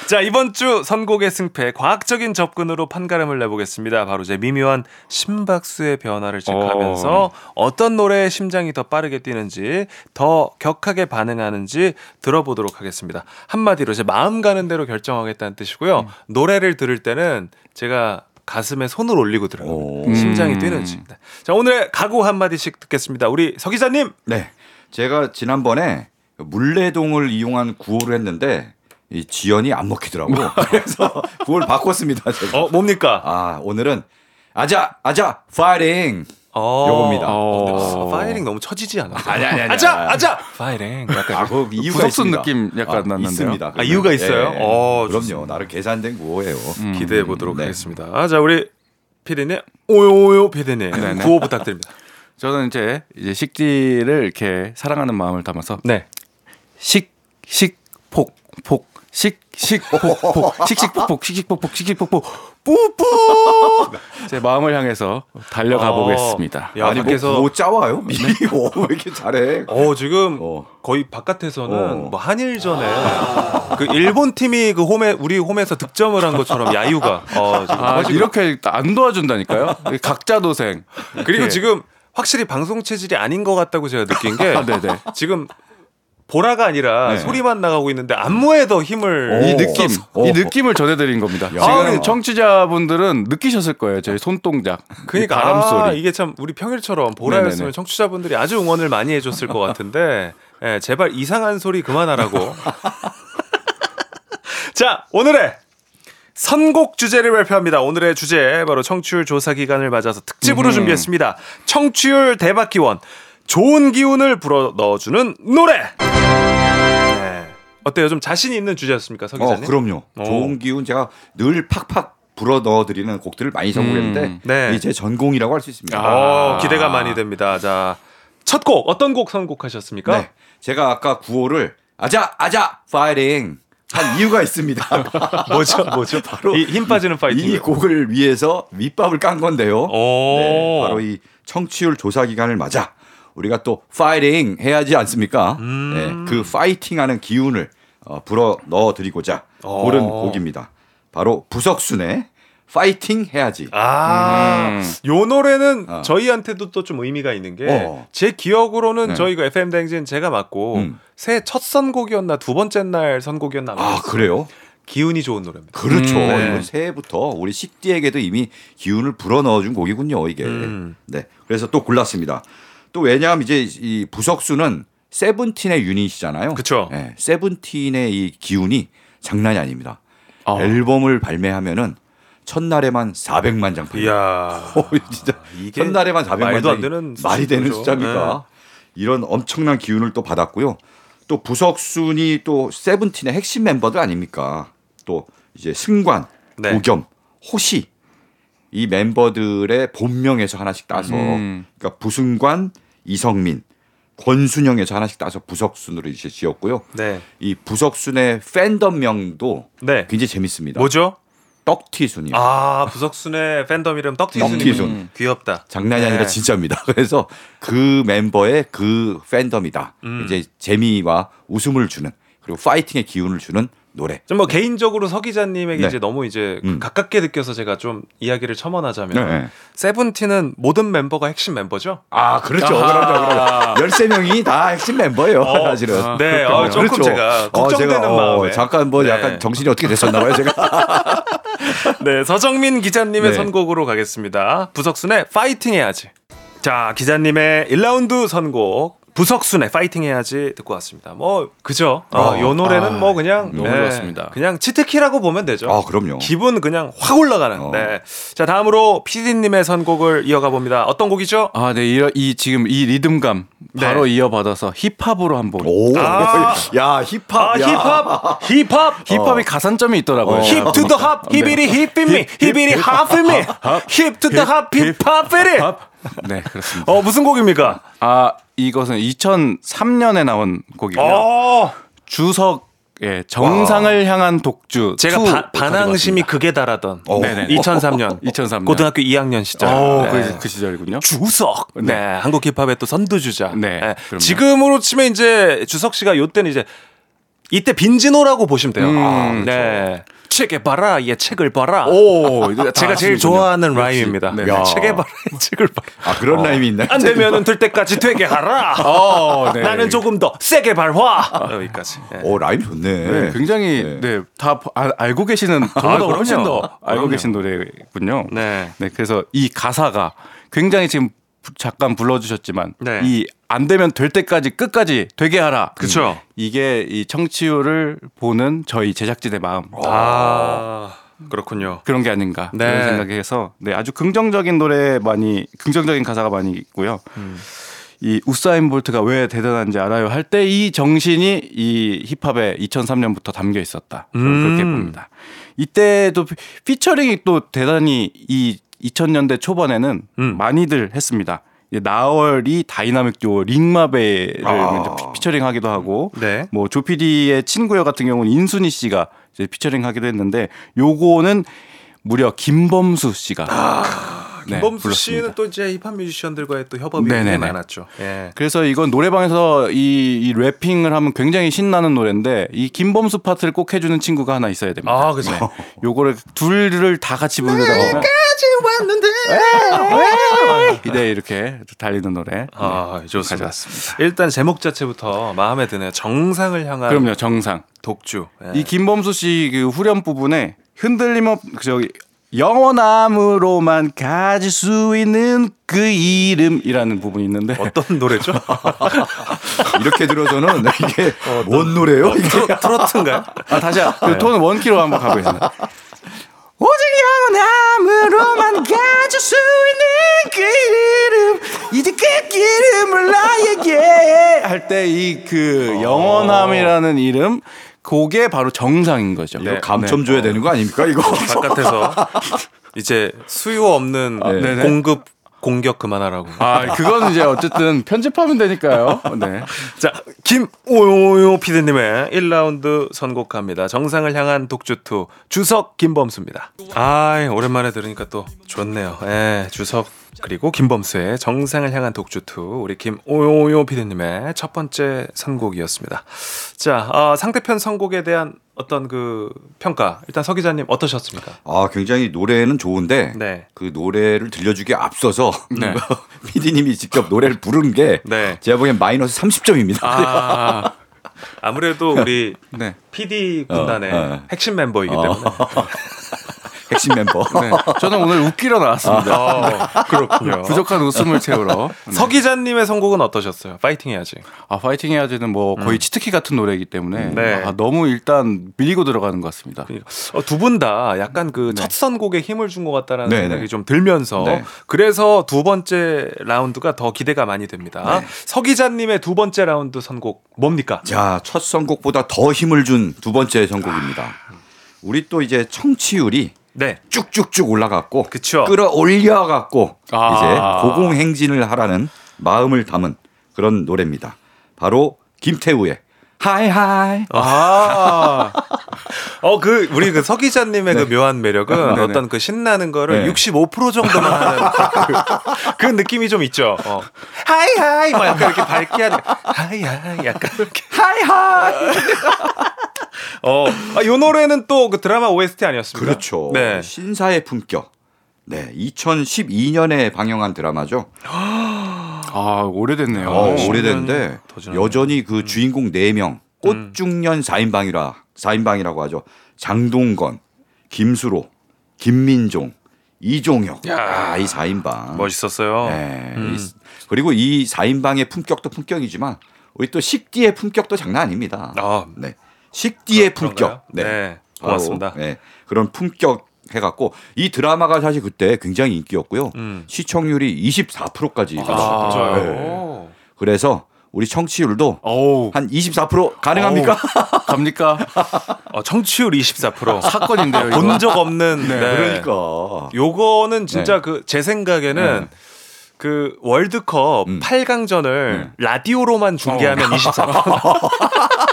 자 이번 주 선곡의 승패 과학적인 접근으로 판가름을 내보겠습니다. 바로 제 미묘한 심박수의 변화를 체크하면서 어. 떤 노래의 심장이 더 빠르게 뛰는지 더 격하게 반응하는지 들어보도록 하겠습니다. 한마디로 제 마음 가는 대로 결정하겠다는 뜻이고요. 노래를 들을 때는 제가 가슴에 손을 올리고 들어요. 오. 심장이 음. 뛰는지. 네. 자 오늘의 각오 한 마디씩 듣겠습니다. 우리 서 기자님. 네. 제가 지난번에 문래동을 이용한 구호를 했는데 이 지연이 안 먹히더라고. *laughs* 그래서 구호를 바꿨습니다. 제가. 어 뭡니까? 아, 오늘은 아자, 아자, 파이팅. 어. 요겁니다. 어, 어. 파이링 너무 처지지 않았어요? 아니, 아니, 아니, 아자. 아자. 파이링. 약간 아, 그 이유가 부석순 있습니다. 느낌 약간 아, 났는데요. 있습니다. 아. 이유가 있어요? 예, 예. 어, 그럼요. 나름 계산된 구호예요. 기대해 보도록 네. 하겠습니다. 아, 자, 우리 피디님, 오요오요 피디님 네네. 구호 부탁드립니다. *laughs* 저는 이제 이제 식디를 이렇게 사랑하는 마음을 담아서 네. 식식폭폭 식식폭폭 *laughs* 식식폭폭 식식폭폭 식식폭폭 뿌뿌 제 마음을 향해서 달려가 어. 보겠습니다. 야, 아니 밖에서 뭐 구호 짜와요? *laughs* 미리 어, 왜 이렇게 잘해? 어 지금 어. 거의 바깥에서는 어. 뭐 한일전에 그 일본 팀이 그 홈에 우리 홈에서 득점을 한 것처럼 야유가 어, 아, 이렇게 안 도와준다니까요? 각자 도생. 그리고. 지금 확실히 방송 체질이 아닌 것 같다고 제가 느낀 게 *laughs* 아. 지금 보라가 아니라 네. 소리만 나가고 있는데 안무에 더 힘을 이 오. 느낌, 어. 이 느낌을 전해드린 겁니다. 야. 지금 청취자분들은 느끼셨을 거예요. 저희 손동작, 그러니까 이 바람 아, 소리. 이게 참 우리 평일처럼 보라였으면 네네네. 청취자분들이 아주 응원을 많이 해줬을 것 같은데 예, 제발 이상한 소리 그만하라고. *laughs* 자 오늘의 선곡 주제를 발표합니다. 오늘의 주제 바로 청취율 조사 기간을 맞아서 특집으로 준비했습니다. 청취율 대박 기원 좋은 기운을 불어 넣어주는 노래. 네. 어때요? 좀 자신 있는 주제였습니까, 서 어, 기자님? 그럼요. 어. 좋은 기운 제가 늘 팍팍 불어 넣어드리는 곡들을 많이 선곡했는데 음, 네. 이제 전공이라고 할 수 있습니다. 어, 기대가 많이 됩니다. 자, 첫 곡 어떤 곡 선곡하셨습니까? 네. 제가 아까 구호를 아자 아자 파이팅 한 이유가 있습니다. *laughs* 뭐죠, 뭐죠? *laughs* 바로 이 힘 빠지는 파이팅. 이 곡을 위해서 밑밥을 깐 건데요. 오. 네, 바로 이 청취율 조사 기간을 맞아 우리가 또 파이팅 해야지 않습니까? 음. 네, 그 파이팅하는 기운을 어, 불어 넣어드리고자 어. 고른 곡입니다. 바로 부석순의 파이팅 해야지. 아, 음. 요 노래는 어. 저희한테도 또 좀 의미가 있는 게제 어. 기억으로는 네. 저희가 FM 대행진 제가 맡고 음. 새해 첫 선곡이었나 두 번째 날 선곡이었나 아. 그래요? 기운이 좋은 노래입니다. 그렇죠. 음, 네. 새해부터 우리 식디에게도 이미 기운을 불어넣어준 곡이군요. 이게. 음. 네. 그래서 또 골랐습니다. 또 왜냐하면 이제 이 부석수는 세븐틴의 유닛이잖아요. 그쵸. 네. 세븐틴의 이 기운이 장난이 아닙니다. 어. 앨범을 발매하면은 첫날에만 400만 장 팔려요. 이야. *laughs* 어, 진짜 이게 첫날에만 400만 말도 안 장이 되는 말이 되는 수준이죠. 숫자입니까? 이런 엄청난 기운을 또 받았고요. 또 부석순이 또 세븐틴의 핵심 멤버들 아닙니까? 또 이제 승관, 네. 도겸, 호시 이 멤버들의 본명에서 하나씩 따서 음. 그러니까 부승관, 이성민, 권순영에서 하나씩 따서 부석순으로 이제 지었고요. 네. 이 부석순의 팬덤명도 네. 굉장히 재밌습니다. 뭐죠? 떡티순이요. 아, 부석순의 팬덤 이름 떡티순. 귀엽다. 장난이 아니라 네. 진짜입니다. *laughs* 그래서 그 멤버의 그 팬덤이다. 음. 이제 재미와 웃음을 주는 그리고 파이팅의 기운을 주는 노래. 좀 뭐 개인적으로 서 기자님에게 네. 이제 너무 이제 음. 가깝게 느껴서 제가 좀 이야기를 첨언하자면 네. 세븐틴은 모든 멤버가 핵심 멤버죠. 아, 그렇죠. 아하. 그럼요. 13명이 *laughs* 다 핵심 멤버예요, 어, 사실은. 네, 어, 조금 제가 걱정되는 제가, 어, 마음에. 잠깐 뭐 네. 약간 정신이 어떻게 됐었나 봐요, 제가. *laughs* 네, 서정민 기자님의 네. 선곡으로 가겠습니다. 부석순의 파이팅 해야지. 자, 기자님의 1라운드 선곡 부석순의 파이팅 해야지 듣고 왔습니다. 뭐 그죠? 어, 어, 요 노래는 아, 뭐 그냥 너무 좋았습니다. 그냥 치트키라고 보면 되죠. 아, 그럼요. 기분 그냥 확 올라가는. 어. 네. 자, 다음으로 PD님의 선곡을 이어가 봅니다. 어떤 곡이죠? 아, 네, 이, 이 지금 이 리듬감 바로 이어받아서 힙합으로 한번. 오, 아. 야, 힙합. 아, 야. 힙합, 힙합, 힙합이 가산점이 있더라고요. hip to the hop, 히비리 힙비미, 히비리 하피미, hip to the hop, 힙합비리. *laughs* 네, 그렇습니다. 어, 무슨 곡입니까? 아, 이것은 2003년에 나온 곡이고요. 어, 주석의 정상을 향한 독주. 제가 2 바- 반항심이 극에 달하던 어. 네네. 2003년 2003년. 고등학교 2학년 시절. 어, 네. 그, 그 시절이군요. 주석. 네. 한국 힙합의 또 선두주자. 네, 그럼요. 지금으로 치면 이제 주석 씨가 요때는 이제 이때 빈지노라고 보시면 돼요. 음, 아, 그렇죠. 네. 책에 봐라, 얘 책을 봐라. 오, 제가 제일. 좋아하는. 라임입니다. 네. 야. 야. 책에 봐라, 얘 책을 봐라. 아, 그런 라임이 있나요? 안 되면은 될 때까지 되게 하라. 어, 네. 나는 조금 더 세게 밟아. 여기까지. 네. 오, 라임 좋네. 네, 굉장히 네. 네, 다 아- 알고 계시는 저보다 그럼요. 훨씬 더 알고 그럼요. 계신 노래군요. 네. 네, 그래서 이 가사가 굉장히 지금 부- 잠깐 불러주셨지만 네. 이안 되면 될 때까지 끝까지 되게 하라. 그쵸. 이게 이 청취율을 보는 저희 제작진의 마음. 아. 그렇군요. 그런 게 아닌가 네. 그런 생각해서 네 아주 긍정적인 노래 많이 긍정적인 가사가 많이 있고요. 음. 이 우사인 볼트가 왜 대단한지 알아요 할 때 이 정신이 이 힙합에 2003년부터 담겨 있었다 음. 그렇게 봅니다. 이때도 피- 피처링이 또 대단히 이 2000년대 초반에는 음. 많이들 했습니다. 나얼이 다이나믹 듀오 Ring My Bell을 아. 피- 피처링하기도 하고 네. 뭐 조피디의 친구여 같은 경우는 인순이 씨가 이제 피처링하기도 했는데 요거는 무려 김범수 씨가 네, 아, 김범수 불렀습니다. 씨는 또 이제 힙합 뮤지션들과의 또 협업이 네네네. 굉장히 많았죠. 예. 그래서 이건 노래방에서 이, 이 래핑을 하면 굉장히 신나는 노래인데 이 김범수 파트를 꼭 해주는 친구가 하나 있어야 됩니다. 아, 그죠. 요거를 둘을 다 같이 부르다 보면 왔는데. 네 이렇게 달리는 노래 아, 네, 좋습니다. 가져왔습니다. 일단 제목 자체부터 마음에 드네요. 정상을 향한 그럼요 정상. 독주. 예. 이 김범수 씨 그 후렴 부분에 흔들림 없그 저기 영원함으로만 가질 수 있는 그 이름이라는 부분이 있는데 어떤 노래죠? *laughs* 이렇게 들어서는 이게 뭔 노래예요? 이게 트로, 트로트인가요? 아 다시 그 톤은 원키로 한번 가보겠습니다. 오직 영원함으로만 가질 수 있는 그 이름 이제 그 이름을 나에게 할 때 이 그 영원함이라는 이름 그게 바로 정상인 거죠. 이거 감점 줘야 되는 거 아닙니까 이거? 바깥에서 이제 수요 없는 네네. 공급 공격 그만하라고. 아 그건 이제 어쨌든 편집하면 되니까요. 네. 자, 김오요 피디님의 1라운드 선곡합니다. 정상을 향한 독주2 주석 김범수입니다. 아, 오랜만에 들으니까 또 좋네요. 예, 주석 그리고 김범수의 정상을 향한 독주2 우리 김오요 피디님의 첫 번째 선곡이었습니다. 자, 아, 상대편 선곡에 대한 어떤 그 평가 일단 서 기자님 어떠셨습니까? 아 굉장히 노래는 좋은데 네. 그 노래를 들려주기 앞서서 네. *laughs* PD님이 직접 노래를 부른 게 네. 제가 보기엔 마이너스 30점입니다. 아 아무래도 우리 네. PD 군단의 어, 어. 핵심 멤버이기 때문에 *laughs* 핵심 멤버. *laughs* 네. 저는 오늘 웃기러 나왔습니다. 어, 그렇군요. 부족한 웃음을 채우러. 네. 서 기자님의 선곡은 어떠셨어요? 파이팅 해야지. 아 파이팅 해야지는 뭐 거의 치트키 같은 노래이기 때문에 네. 아, 너무 일단 밀리고 들어가는 것 같습니다. 어, 두분 다 약간 그 첫 선곡에 힘을 준 것 같다라는 네, 생각이 네. 좀 들면서 네. 그래서 두 번째 라운드가 더 기대가 많이 됩니다. 네. 서 기자님의 두 번째 라운드 선곡 뭡니까? 자, 첫 선곡보다 더 힘을 준 두 번째 선곡입니다. 우리 또 이제 청취율이 네. 쭉쭉쭉 올라갔고 그쵸. 끌어올려갖고 아. 이제 고공행진을 하라는 마음을 담은 그런 노래입니다. 바로 김태우의 High High. 아, 어, 그, 우리 그 서 기자님의 그 묘한 매력은 네 네. 어떤 그 신나는 거를 네. 65% 정도만 하는 *laughs* 그, 그 느낌이 좀 있죠. 어. High High! 막 약간 이렇게 밝게 하는. High High! 약간 이렇게. High High. 어, 아, 요 노래는 또 그 드라마 OST 아니었습니까? 그렇죠. 네. 신사의 품격. 네, 2012년에 방영한 드라마죠. *gasps* 아 오래됐네요. 어, 오, 오래됐는데. 여전히 그 주인공 4명 꽃중년 4인방이라 4인방이라고 하죠. 장동건, 김수로, 김민종, 이종혁. 야. 아, 이 4인방. 멋있었어요. 네. 음. 이- 그리고 이 4인방의 품격도 품격이지만 우리 또 식디의 품격도 장난 아닙니다. 아, 네. 식디의 그런가요? 품격. 네. 바로, 고맙습니다. 네. 그런 품격 해갖고 이 드라마가 사실 그때 굉장히 인기였고요. 음. 시청률이 24%까지 아. 진짜요? 네. 그래서 우리 청취율도 한 24% 가능합니까? *laughs* 갑니까? 어, 청취율 24%. *laughs* 사건인데요. 본 적 없는. 네. 그러니까. 요거는 진짜 네. 그제 생각에는 네. 그 월드컵 음. 8강전을 라디오로만 중계하면 24%. *laughs*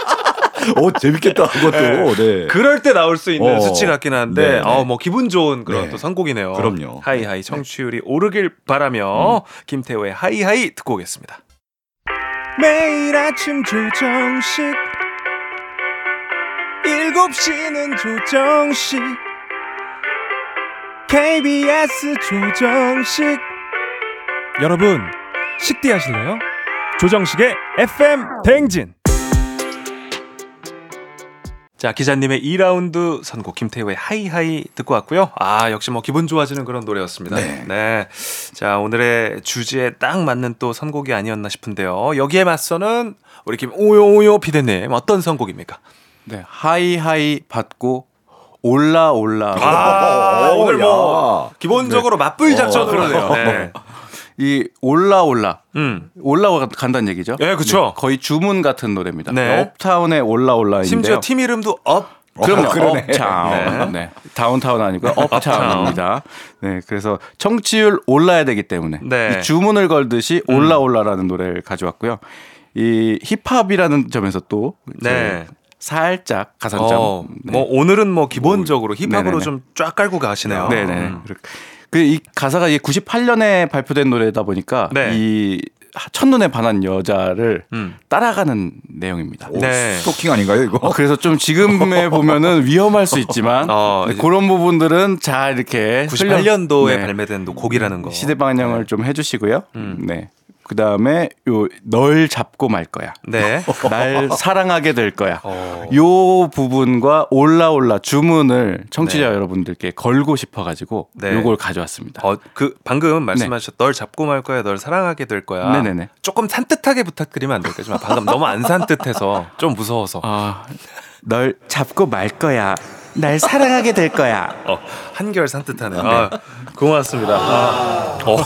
어 재밌겠다 그것도. 네. 네. 그럴 때 나올 수 있는 어. 수치 같긴 한데 네, 네. 어, 뭐 기분 좋은 그런 네. 또 선곡이네요. 그럼요. High High 청취율이 오르길 바라며 김태우의 High High 듣고 오겠습니다. 매일 아침 조정식 7시는 조정식 KBS 조정식 여러분 식대 하실래요? 조정식의 FM 대행진 자 기자님의 2라운드 선곡 김태우의 하이하이 듣고 왔고요. 아 역시 뭐 기분 좋아지는 그런 노래였습니다. 네. 자 오늘의 주제에 딱 맞는 또 선곡이 아니었나 싶은데요. 여기에 맞서는 우리 김오요오요 피디님 어떤 선곡입니까? 네 High High 받고 올라 올라. 아, 오, 오늘 야. 뭐 기본적으로 맞불 작전으로 그러네요. 네. 이 올라 올라. 음. 올라가 간다는 얘기죠. 예, 그쵸. 거의 주문 같은 노래입니다. 네. 업타운의 올라 올라인데요. 심지어 팀 이름도 up. 그럼요. 그러네. 업타운. 네. 다운타운 아니고요. 업타운입니다. 네. 그래서 청취율 올라야 되기 때문에 네. 이 주문을 걸듯이 올라 올라라는 노래를 가져왔고요. 이 힙합이라는 점에서 또 네. 살짝 가산점. 어, 네. 뭐 오늘은 뭐 기본적으로 힙합으로 네네네. 좀쫙 깔고 가시네요. 네네. 음. 그 이 가사가 이 98년에 발표된 노래다 보니까 네. 이 첫눈에 반한 여자를 음. 따라가는 내용입니다. 오, 네. 스토킹 아닌가요 이거? 어, 그래서 좀 지금에 *laughs* 보면은 위험할 수 있지만 어, 네, 그런 부분들은 잘 이렇게 98년도에 네. 발매된 곡이라는 거. 시대 방향을 좀 해 주시고요. 음. 네. 그 다음에 요 널 잡고 말 거야. 네. *laughs* 날 사랑하게 될 거야. 어. 요 부분과 올라올라 주문을 청취자 네. 여러분들께 걸고 싶어가지고 네. 요걸 가져왔습니다. 어, 그 방금 말씀하셨 널 잡고 말 거야, 널 사랑하게 될 거야. 네네네. 조금 산뜻하게 부탁드리면 안 될까요? 좀 방금 너무 안 산뜻해서 좀 무서워서. 아, 널 잡고 말 거야. 날 사랑하게 될 거야. 어, 한결 산뜻하네 요. 아, 고맙습니다. 아, 어,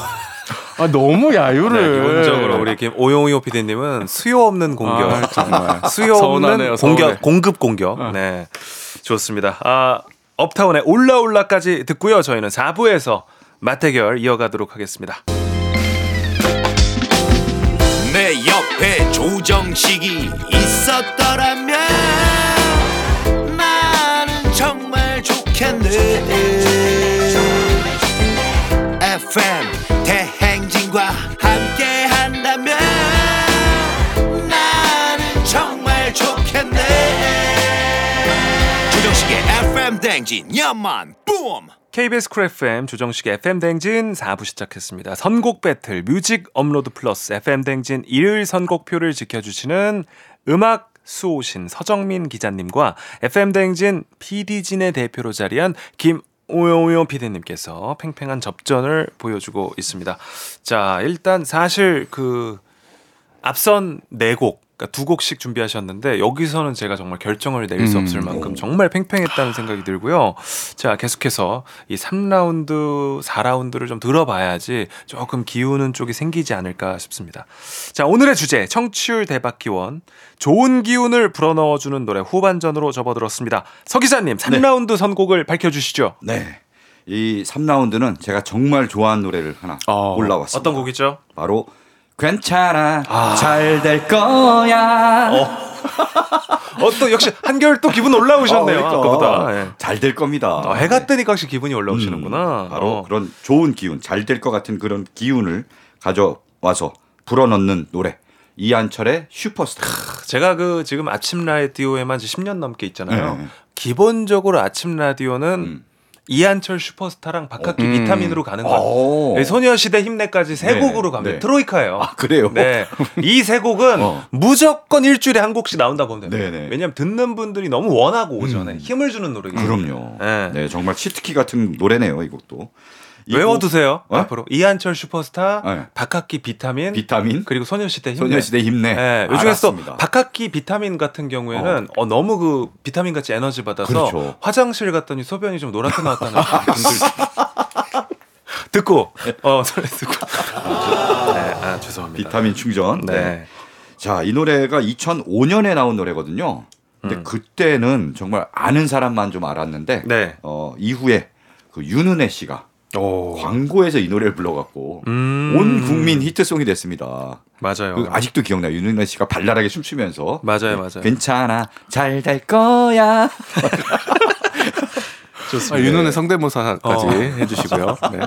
아 너무 네, 야유를. 기본적으로 우리 김 오용이오 PD님은 수요 없는 공격, 아, 정말. *laughs* 수요 없는 서운해. 공격, 공급 공격. 네, 좋습니다. 아, 업타운의 올라올라까지 듣고요. 저희는 4부에서 맞대결 이어가도록 하겠습니다. 내 옆에 조정식이 있었더라면 나는 정말 좋겠네 대행진 연만 뿜 KBS 쿨 FM 조정식의 FM 댕진 4부 시작했습니다. 선곡 배틀 뮤직 업로드 플러스 FM 댕진 일요일 선곡표를 지켜주시는 음악 수호신 서정민 기자님과 FM 댕진 PD진의 대표로 자리한 김 오용오 PD님께서 팽팽한 접전을 보여주고 있습니다. 자, 일단 사실 그 앞선 네 곡, 그러니까 두 곡씩 준비하셨는데 여기서는 제가 정말 결정을 내릴 수 음. 없을 만큼 정말 팽팽했다는 생각이 들고요. 자, 계속해서 이 3라운드, 4라운드를 좀 들어봐야지 조금 기우는 쪽이 생기지 않을까 싶습니다. 자, 오늘의 주제 청취율 대박 기원 좋은 기운을 불어넣어주는 노래 후반전으로 접어들었습니다. 서 기자님 3라운드 선곡을 밝혀주시죠. 네. 이 3라운드는 제가 정말 좋아하는 노래를 하나 어, 올라왔습니다. 어떤 곡이죠? 바로 괜찮아 잘될 거야. *laughs* 어, 또 역시 한결 또 기분 올라오셨네요. 어, 아까보다. 예. 잘될 겁니다. 어, 해가 뜨니까 확실히 기분이 올라오시는구나. 음, 바로 어. 그런 좋은 기운, 잘 될 것 같은 그런 기운을 가져와서 불어넣는 노래. 이한철의 슈퍼스타. 제가 그 지금 아침 라디오에만 이제 10년 넘게 있잖아요. 네. 기본적으로 아침 라디오는 음. 이한철 슈퍼스타랑 박학기 음. 비타민으로 가는 거예요. 오. 네, 소녀시대 힘내까지 세 네, 곡으로 갑니다. 네. 트로이카예요. 아, 그래요? 네. 이 세 곡은 어. 무조건 일주일에 한 곡씩 나온다 보면 됩니다. 네, 네. 왜냐하면 듣는 분들이 너무 원하고 오전에 음. 힘을 주는 노래거든요 그럼요. 네. 네. 정말 치트키 같은 노래네요, 이 곡도. 이 외워두세요. 곡- 어? 앞으로 이한철 슈퍼스타, 네. 박학기 비타민, 비타민, 그리고 소녀시대 힘내. 소녀시대 힘내. 네, 요즘에서 알았습니다. 박학기 비타민 같은 경우에는 어. 너무 그 비타민 같이 에너지 받아서 그렇죠. 화장실 갔더니 소변이 좀 노랗게 나왔다는 *laughs* 분들 듣고 어 소리 듣고 네, 아 죄송합니다. 비타민 충전. 네. 자, 이 노래가 2005년에 나온 노래거든요. 근데 음. 그때는 정말 아는 사람만 좀 알았는데 네. 어, 이후에 그 윤은혜 씨가 오. 광고에서 이 노래를 불러갖고 음. 온 국민 히트송이 됐습니다. 맞아요. 그 아직도 기억나요. 윤은혜 씨가 발랄하게 춤추면서 맞아요, 네, 맞아요. 괜찮아 잘 될 거야. *laughs* 아, 윤은의 성대모사까지 어. *laughs* 해주시고요. 네.